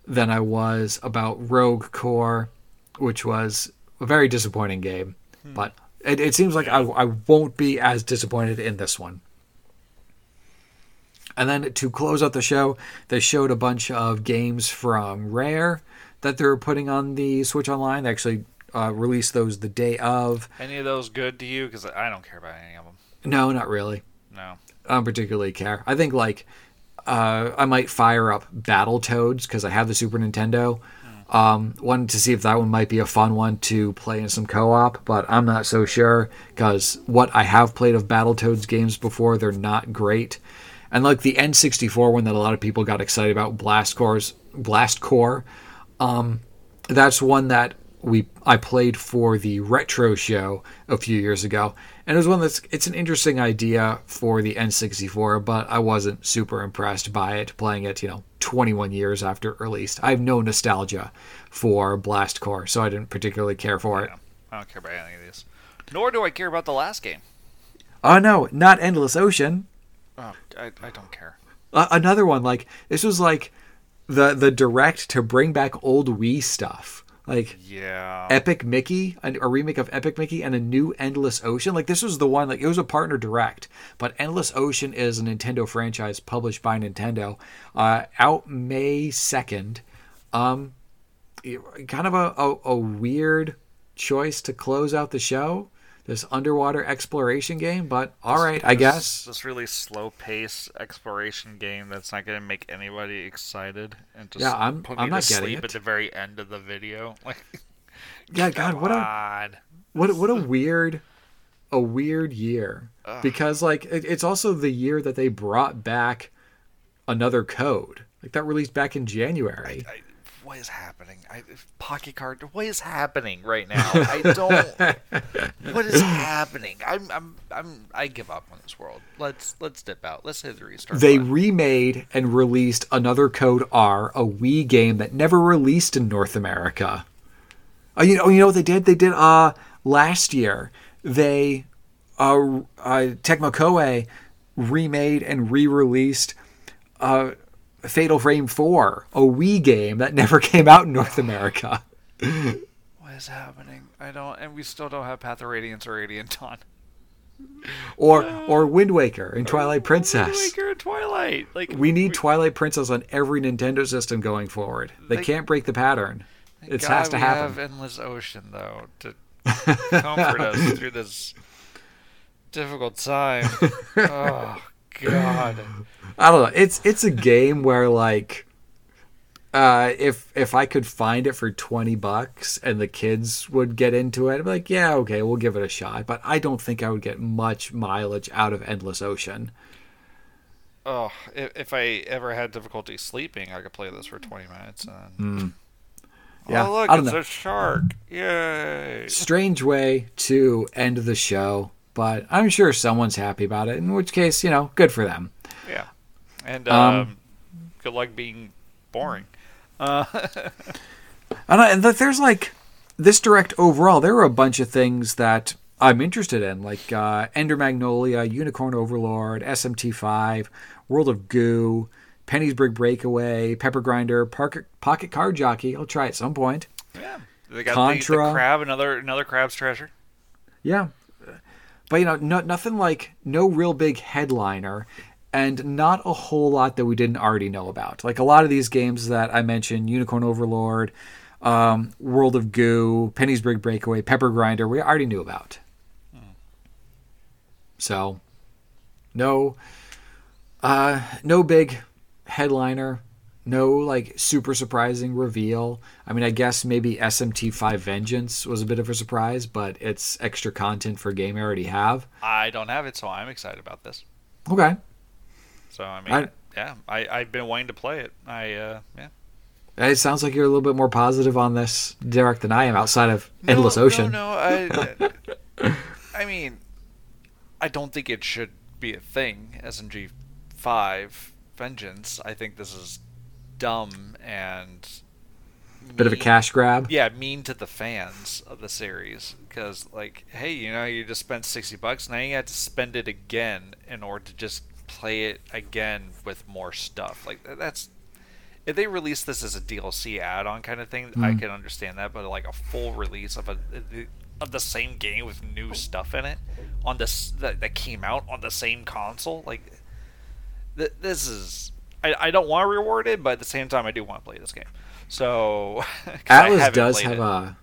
than I was about Rogue Corps, which was a very disappointing game. Hmm. But it, it seems like I, I won't be as disappointed in this one. And then to close out the show, they showed a bunch of games from Rare that they're putting on the Switch Online. They actually uh, released those the day of. Any of those good to you? Because I don't care about any of them. No, not really. No. I don't particularly care. I think like uh, I might fire up Battle Toads because I have the Super Nintendo. Um, wanted to see if that one might be a fun one to play in some co-op, but I'm not so sure because what I have played of Battletoads games before, they're not great. And like the N64 one that a lot of people got excited about, Blast Corps's Blast Corps, um, that's one that we I played for the retro show a few years ago, and it was one that's it's an interesting idea for the N64, but I wasn't super impressed by it playing it, you know, 21 years after it released. I have no nostalgia for Blast Corps, so I didn't particularly care for it. I don't care about any of these. Nor do I care about the last game. Oh no, not Endless Ocean. Oh, I, I don't care. Uh, another one like this was like the the direct to bring back old Wii stuff like yeah. Epic mickey a, a, remake of epic mickey and a new endless ocean. Like this was the one like it was a partner direct but endless ocean is a nintendo franchise published by nintendo. Uh, out may 2nd um kind of a, a, a weird choice to close out the show this underwater exploration game, but all right, I guess. This really slow pace exploration game that's not going to make anybody excited and just yeah, I'm, put I'm me not to getting sleep it. at the very end of the video. [laughs] Like, yeah, God, what a what what a [laughs] weird a weird year Ugh. because like it, it's also the year that they brought back another code like that released back in January. I, what is happening? I, Pocket Card, what is happening right now? I don't. [laughs] what is happening? I'm, I'm, I'm, I give up on this world. Let's, let's dip out. Let's hit the restart. They button. remade and released another Code R, a Wii game that never released in North America. Oh, you know, you know what they did? They did uh last year. They uh, uh Tecmo Koei remade and re-released uh Fatal Frame 4, a Wii game that [laughs] never came out in North America. what is happening? I don't, and we still don't have Path of Radiance or Radiant Dawn. Or or Wind Waker and Twilight Princess. Wind Waker and Twilight. Like we need we, Twilight Princess on every Nintendo system going forward. They, can't break the pattern. It has to happen. We have Endless Ocean though to [laughs] comfort us through this difficult time. [laughs] oh God. I don't know. It's it's a game where like uh, if if I could find it for twenty bucks and the kids would get into it, I'd be like, yeah, okay, we'll give it a shot. But I don't think I would get much mileage out of Endless Ocean. Oh, if, if I ever had difficulty sleeping, I could play this for twenty minutes. And... Mm. Yeah, oh look, it's know. a shark! Yay! Strange way to end the show, but I'm sure someone's happy about it. In which case, you know, good for them. Yeah. And um, um, good luck being boring. Uh, [laughs] and, and there's like this direct overall, there were a bunch of things that I'm interested in, like uh, Ender Magnolia, Unicorn Overlord, SMT5, World of Goo, Penny's Big Breakaway, Pepper Grinder, Pocket, Pocket Card Jockey. I'll try at some point. Yeah, they got Contra, the, the crab, another another crab's treasure. Yeah, but you know, no, nothing like no real big headliner, and not a whole lot that we didn't already know about. Like a lot of these games that I mentioned, Unicorn Overlord, um, World of Goo, Penny's Big Breakaway, Pepper Grinder, we already knew about. So, no, uh, no big headliner, no like super surprising reveal. I mean, I guess maybe SMT5 Vengeance was a bit of a surprise, but it's extra content for a game I already have. I don't have it, so I'm excited about this. Okay. So I mean, I, yeah, I I've been wanting to play it. I uh, yeah. It sounds like you're a little bit more positive on this, Derek, than I am outside of no, Endless Ocean. No, no, I, [laughs] I mean, I don't think it should be a thing. SMT five Vengeance. I think this is dumb and mean, bit of a cash grab. Yeah, mean to the fans of the series because, like, hey, you know, you just spent sixty bucks, now you have to spend it again in order to just play it again with more stuff. Like that's if they release this as a DLC add-on kind of thing, mm. I can understand that. But like a full release of a of the same game with new stuff in it on this that, that came out on the same console. Like th- this is I, I don't want to reward it, but at the same time I do want to play this game. So [laughs] Atlus does have it. a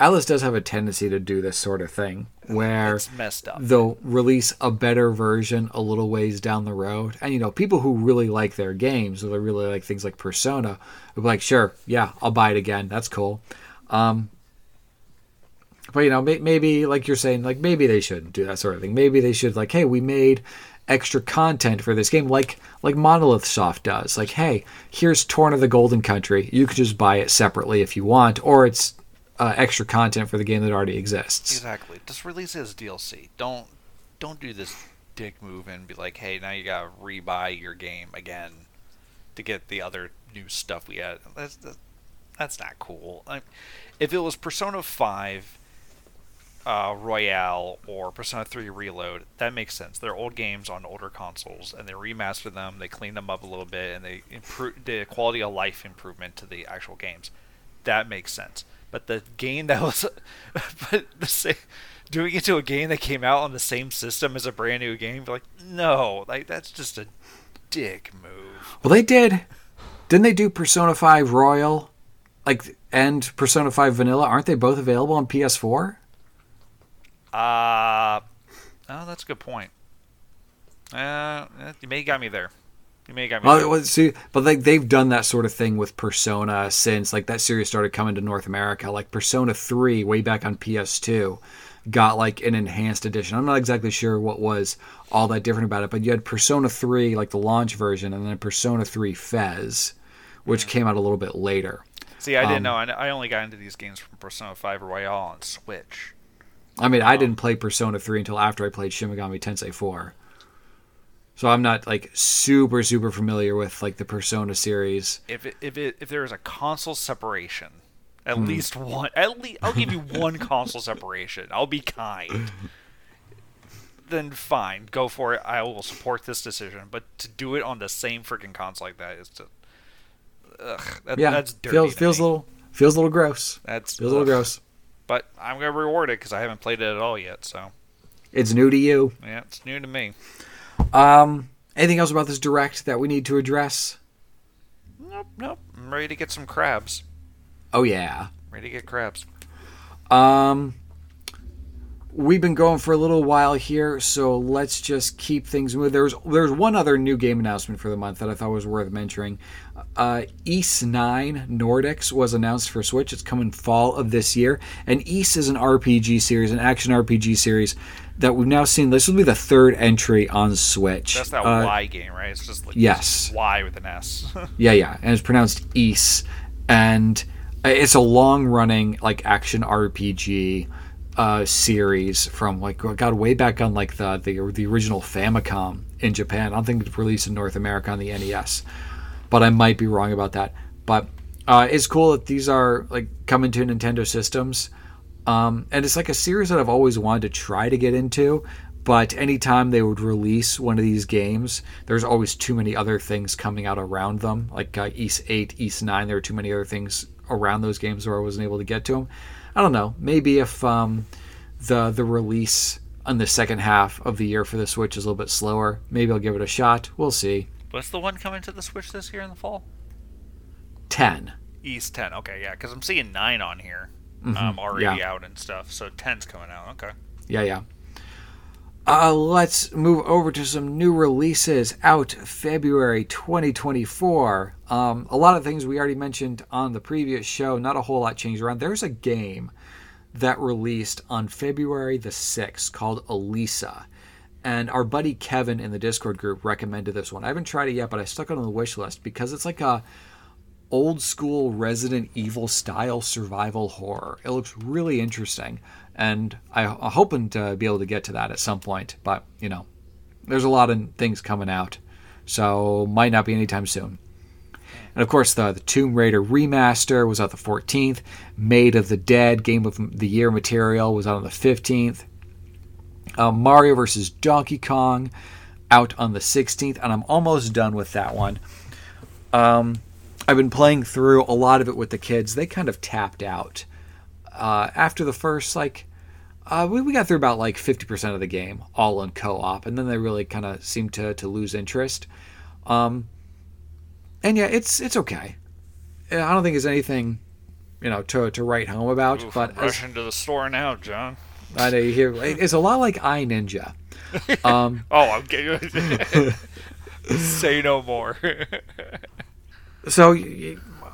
Atlus does have a tendency to do this sort of thing where it's messed up. They'll release a better version a little ways down the road, and you know people who really like their games, or they really like things like Persona, will be like, "Sure, yeah, I'll buy it again. That's cool." Um, but you know, may- maybe like you're saying, like maybe they shouldn't do that sort of thing. Maybe they should like, hey, we made extra content for this game, like like Monolith Soft does. Like, hey, here's Torna the Golden Country. You could just buy it separately if you want, or it's uh, extra content for the game that already exists. Exactly. Just release it as DLC. Don't don't do this dick move and be like, hey, now you gotta rebuy your game again to get the other new stuff we had. That's that's, not cool. I, if it was Persona Five uh, Royal or Persona 3 Reload, that makes sense. They're old games on older consoles, and they remaster them, they clean them up a little bit, and they improve the quality of life improvement to the actual games. That makes sense. But the game that was, [laughs] but the same, doing it to a game that came out on the same system as a brand new game, like no, like that's just a dick move. Well, they did. Didn't they do Persona 5 Royal, like and Persona 5 Vanilla? Aren't they both available on PS4? Uh, oh, that's a good point. Uh, you may got me there. You may got me. Well, see, but like they've done that sort of thing with Persona since like that series started coming to North America. Like Persona Three, way back on PS2, got like an enhanced edition. I'm not exactly sure what was all that different about it, but you had Persona Three, like the launch version, and then Persona Three FES, which came out a little bit later. See, I didn't um, know. I only got into these games from Persona 5 Royal on Switch. I mean, I didn't play Persona 3 until after I played Shin Megami Tensei 4. So I'm not like super super familiar with like the Persona series. If it, if it, if there is a console separation, at hmm. least one, at least I'll give you one [laughs] console separation. I'll be kind. [laughs] then fine, go for it. I will support this decision. But to do it on the same freaking console like that is to ugh, that, yeah, that's dirty. Feels feels a little feels a little gross. That's feels ugh. a little gross. But I'm gonna reward it because I haven't played it at all yet. So it's new to you. Yeah, it's new to me. Um, anything else about this direct that we need to address? Nope, nope. I'm ready to get some crabs. Oh yeah, ready to get crabs. Um, we've been going for a little while here, so let's just keep things moving. There's there's one other new game announcement for the month that I thought was worth mentioning. Uh, Ys 9 Nordics was announced for Switch. It's coming fall of this year, and Ys is an RPG series, an action RPG series that we've now seen. This will be the third entry on Switch. That's that uh, Y game, right? It's just like yes, Y with an S. [laughs] yeah, yeah, and it's pronounced East, and it's a long running like action RPG uh, series from like got way back on like the, the the original Famicom in Japan. I don't think it's released in North America on the NES, but I might be wrong about that. But Uh, it's cool that these are like coming to Nintendo systems. Um, and it's like a series that I've always wanted to try to get into, but anytime they would release one of these games, there's always too many other things coming out around them. Like uh, Ys 8, Ys 9, there were too many other things around those games where I wasn't able to get to them. I don't know. Maybe if um, the the release on the second half of the year for the Switch is a little bit slower, maybe I'll give it a shot. We'll see. What's the one coming to the Switch this year in the fall? 10. Ys 10. Okay, yeah, because I'm seeing 9 on here Mhm, um, already yeah. out and stuff. So 10's coming out. Okay. Yeah, yeah. Uh, let's move over to some new releases out February 2024. Um, a lot of things we already mentioned on the previous show, not a whole lot changed around. There's a game that released on February the 6th called Alisa. And our buddy Kevin in the Discord group recommended this one. I haven't tried it yet, but I stuck it on the wish list because it's like a old school Resident Evil style survival horror. It looks really interesting, and I, I'm hoping to be able to get to that at some point. But you know, there's a lot of things coming out, so might not be anytime soon. And of course, the, the Tomb Raider remaster was out the 14th. Made of the Dead Game of the Year material was out on the 15th. Uh, Mario vs. Donkey Kong out on the 16th, and I'm almost done with that one. Um, I've been playing through a lot of it with the kids. They kind of tapped out uh, after the first like uh, we, we got through about like 50% of the game all in co-op and then they really kind of seemed to, to lose interest um, and yeah it's it's okay i don't think there's anything you know to, to write home about Oof, but I'm as, rushing to the store now, John. I know you hear it's a lot like i ninja [laughs] um, Oh, I'm getting. [laughs] Say no more. [laughs] so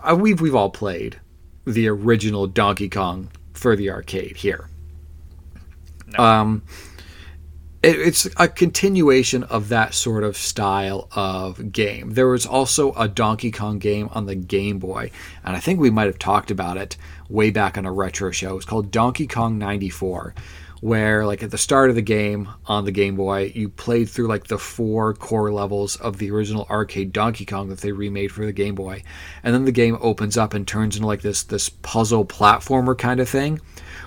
uh, we've we've all played the original Donkey Kong for the arcade here. No. Um, it, it's a continuation of that sort of style of game. There was also a Donkey Kong game on the Game Boy, and I think we might have talked about it way back on a retro show. It's called Donkey Kong 94, where like at the start of the game on the Game Boy, you played through like the four core levels of the original arcade Donkey Kong that they remade for the Game Boy. And then the game opens up and turns into like this this puzzle platformer kind of thing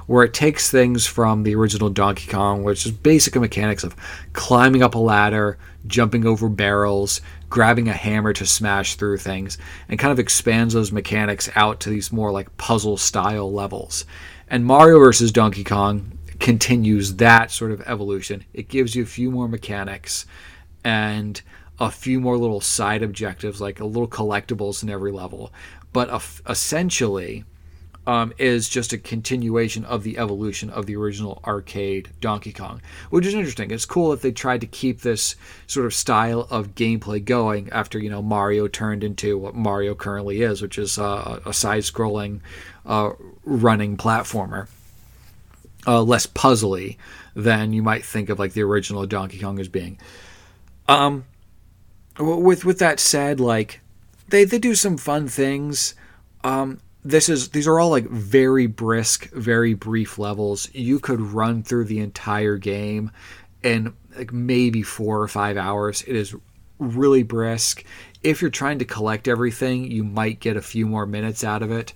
where it takes things from the original Donkey Kong, which is basic mechanics of climbing up a ladder, jumping over barrels, grabbing a hammer to smash through things, and kind of expands those mechanics out to these more like puzzle style levels. And Mario versus Donkey Kong continues that sort of evolution. It gives you a few more mechanics and a few more little side objectives, like a little collectibles in every level. But essentially, um, is just a continuation of the evolution of the original arcade Donkey Kong, which is interesting. It's cool that they tried to keep this sort of style of gameplay going after you know Mario turned into what Mario currently is, which is uh, a side-scrolling, uh, running platformer, uh, less puzzly than you might think of like the original Donkey Kong as being. Um, with with that said, like they they do some fun things. Um, this is these are all like very brisk, very brief levels. You could run through the entire game in like maybe four or five hours. It is really brisk. If you're trying to collect everything, you might get a few more minutes out of it.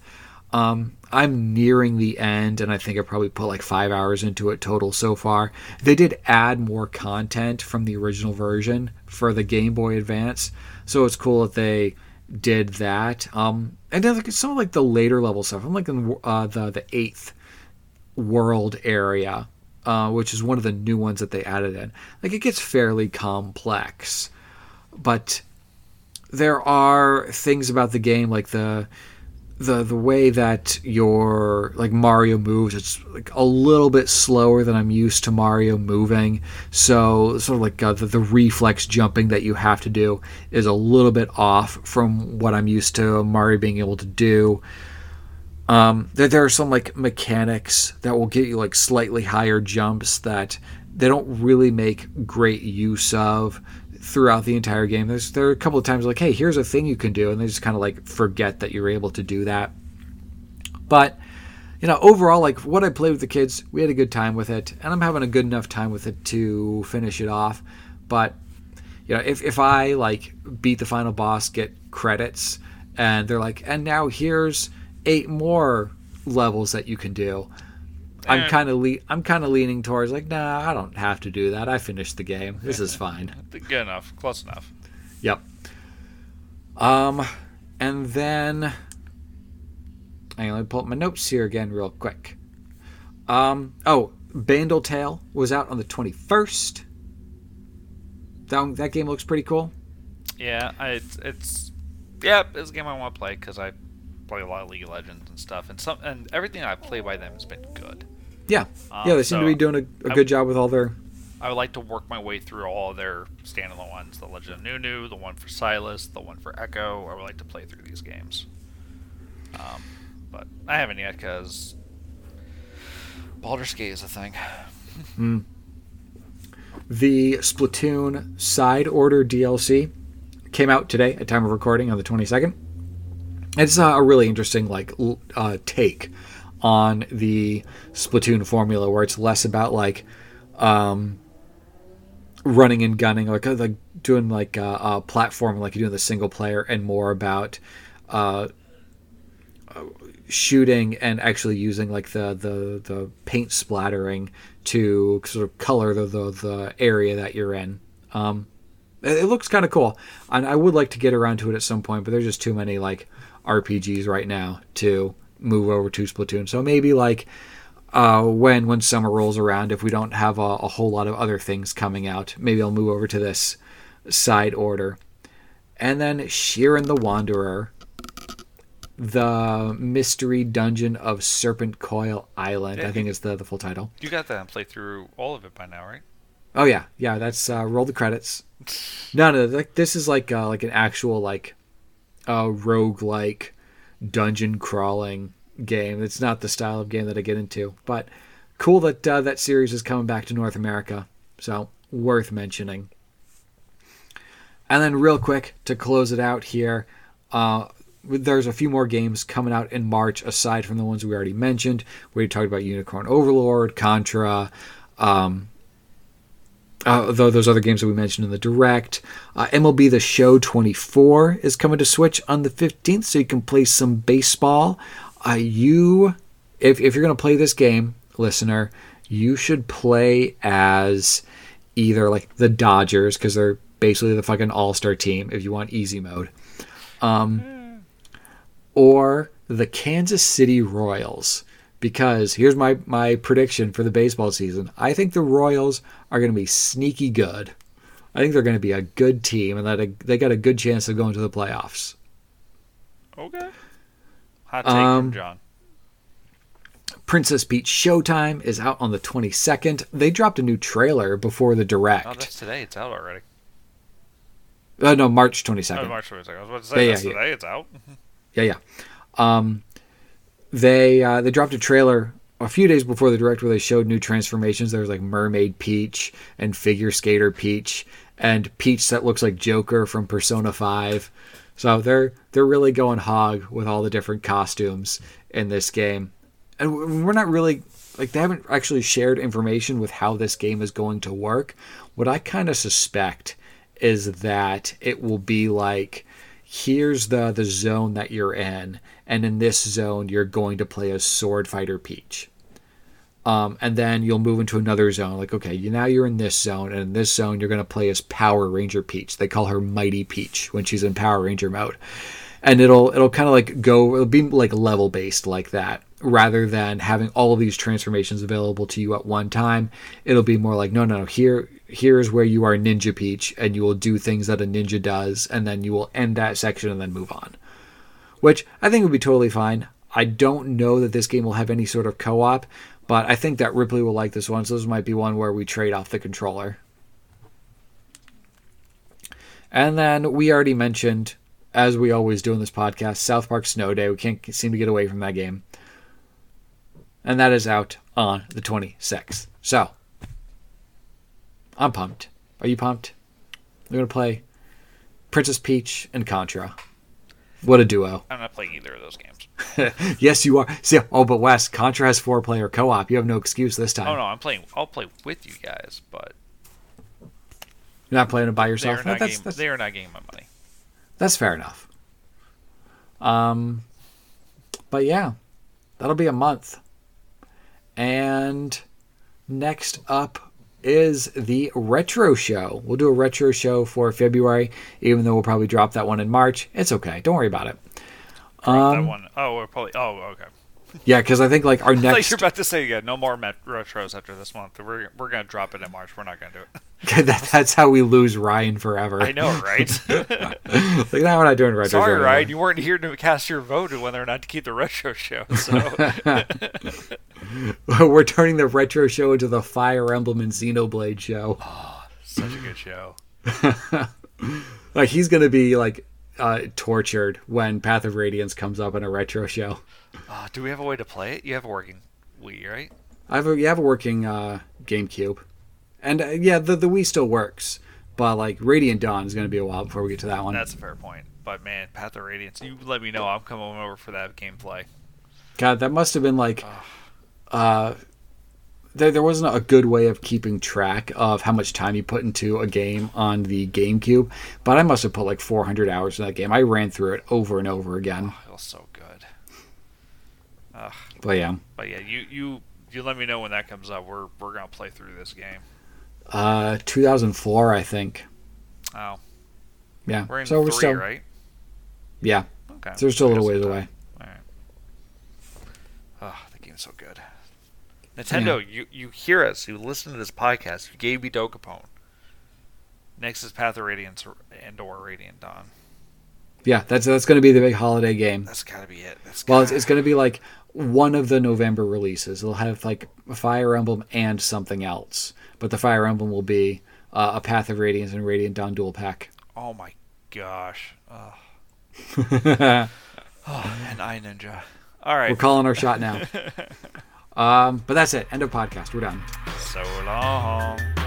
Um, I'm nearing the end, and I think I probably put like five hours into it total so far. They did add more content from the original version for the Game Boy Advance, so it's cool that they did that. Um, and then like some of like the later level stuff. I'm like in uh, the the eighth world area, uh, which is one of the new ones that they added in. Like it gets fairly complex, but there are things about the game like the the the way that your like Mario moves, it's like a little bit slower than I'm used to Mario moving. So sort of like uh, the, the reflex jumping that you have to do is a little bit off from what I'm used to Mario being able to do. Um, there, there are some like mechanics that will get you like slightly higher jumps that they don't really make great use of throughout the entire game. There's there are a couple of times like, hey, here's a thing you can do, and they just kind of like forget that you're able to do that. But you know, overall, like what I played with the kids, we had a good time with it, and I'm having a good enough time with it to finish it off. But you know, if if I like beat the final boss, get credits, and they're like, and now here's eight more levels that you can do. I'm kind of le- I'm kind of leaning towards like, nah, I don't have to do that. I finished the game. This is fine. [laughs] Good enough. Close enough. Yep. Um, and then I only pull up my notes here again real quick. Um, oh, Bandle Tale was out on the 21st. That, that game looks pretty cool. Yeah, I, it's, it's yeah, it's a game I want to play because I play a lot of League of Legends and stuff, and some and everything I play by them has been good. Yeah, Um, yeah, they seem to be doing a good job with all their. I would like to work my way through all their standalone ones: the Legend of Nunu, the one for Sylas, the one for Ekko. I would like to play through these games, um, but I haven't yet because Baldur's Gate is a thing. The Splatoon Side Order DLC came out today at time of recording on the 22nd. It's uh, a really interesting like uh, take on the Splatoon formula, where it's less about like um, running and gunning, like like doing like a, uh, platforming, like you do in the single player, and more about uh, shooting and actually using like the the, the paint splattering to sort of color the the, the area that you're in. Um, it looks kind of cool, and I would like to get around to it at some point, but there's just too many like RPGs right now to move over to Splatoon. So maybe like uh, when when summer rolls around, if we don't have a, a whole lot of other things coming out, maybe I'll move over to this side order. And then Shiren the Wanderer, the mystery dungeon of Serpentcoil Island. I think is the the full title. You got that and played through all of it by now, right? Oh yeah, yeah. That's uh, roll the credits. [laughs] No, no. Like this is like uh, like an actual like uh, rogue like dungeon crawling game. It's not the style of game that I get into, but cool that uh, that series is coming back to North America. So worth mentioning. And then real quick to close it out here, uh, there's a few more games coming out in March aside from the ones we already mentioned. We talked about Unicorn Overlord, Contra. Um, uh, though those other games that we mentioned in the direct. Uh, MLB The Show 24 is coming to Switch on the 15th, so you can play some baseball. Uh, you, if, if you're going to play this game, listener, you should play as either like the Dodgers, because they're basically the fucking all star team if you want easy mode, um, or the Kansas City Royals because here's my my prediction for the baseball season. I think the Royals are going to be sneaky good. I think they're going to be a good team, and that they got a good chance of going to the playoffs. Okay. Hot take Um, from Jon. Princess Peach Showtime is out on the 22nd. They dropped a new trailer before the Oh, direct. that's today. It's out already. Uh, no, March 22nd. Oh, 22nd. March 22nd. I was about to say Yeah, yeah, yeah. today. It's out. [laughs] Yeah, yeah. Um, they uh, they dropped a trailer a few days before the direct where they showed new transformations. There was like Mermaid Peach and Figure Skater Peach and Peach that looks like Joker from Persona Five. So they're they're really going hog with all the different costumes in this game, and we're not really like they haven't actually shared information with how this game is going to work. What I kind of suspect is that it will be like here's the the zone that you're in and in this zone you're going to play as sword fighter peach. Um, and then you'll move into another zone like okay you now you're in this zone and in this zone you're going to play as power ranger peach. They call her mighty peach when she's in power ranger mode. And it'll it'll kind of like go it'll be like level based like that rather than having all of these transformations available to you at one time. It'll be more like no no no here here's where you are ninja peach and you will do things that a ninja does and then you will end that section and then move on which i think would be totally fine i don't know that this game will have any sort of co-op but i think that ripley will like this one so this might be one where we trade off the controller and then we already mentioned as we always do in this podcast, South Park Snow Day. We can't seem to get away from that game. And that is out on the 26th. So, I'm pumped. Are you pumped? We're going to play Princess Peach and Contra. What a duo. I'm not playing either of those games. [laughs] yes, you are. See, oh, but Wes, Contra has four player co op. You have no excuse this time. Oh no, I'm playing. I'll play with you guys, but You're not playing it by they yourself. are not that's, getting. that's, They are not getting my money. that's fair enough. Um, but yeah, that'll be a month. And next up is the retro show. We'll do a retro show for February, even though we'll probably drop that one in March. It's okay. Don't worry about it. Drop that Um, one. Oh, we're probably. Oh, okay. Yeah, because I think like our [laughs] next you're about to say yeah, no more met- retros after this month. We're we're gonna drop it in March. We're not gonna do it. [laughs] that, that's how we lose Ryan forever. I know, right? [laughs] like now we're not doing retro. Sorry, show Ryan, you weren't here to cast your vote on whether or not to keep the retro show. So we're turning the retro show into the Fire Emblem and Xenoblade show. Oh, [gasps] such a good show. Like he's gonna be like uh, tortured when Path of Radiance comes up in a retro show. Uh, do we have a way to play it? You have a working Wii, right? I have a, you have a working uh, GameCube, and uh, yeah, the the Wii still works, but like Radiant Dawn is gonna be a while before we get to that one. That's a fair point. But man, Path of Radiance, you let me know. I'm coming over for that gameplay. God, that must have been like, uh, there there wasn't a good way of keeping track of how much time you put into a game on the GameCube, but I must have put like 400 hours in that game. I ran through it over and over again. It was so good. But yeah, But yeah, you you you let me know when that comes up. We're we're gonna play through this game. uh, 2004, I think. Oh, Yeah, we're in so three, we're still right? yeah, Okay. so we're still a little ways away. All right. Oh, the game's so good. Nintendo, you you hear us? You listen to this podcast. You gave me Dokapon. Next is Path of Radiance and or Radiant Dawn. Yeah, that's that's going to be the big holiday game. That's gotta be it. That's Well, gotta, it's, it's going to be like one of the November releases. It'll have like Fire Emblem and something else, but the Fire Emblem will be uh, a Path of Radiance and Radiant Dawn dual pack. oh my gosh. Oh, oh [laughs] and I Ninja. All right. We're calling our shot now. [laughs] um, but that's it. End of podcast. We're done. So long.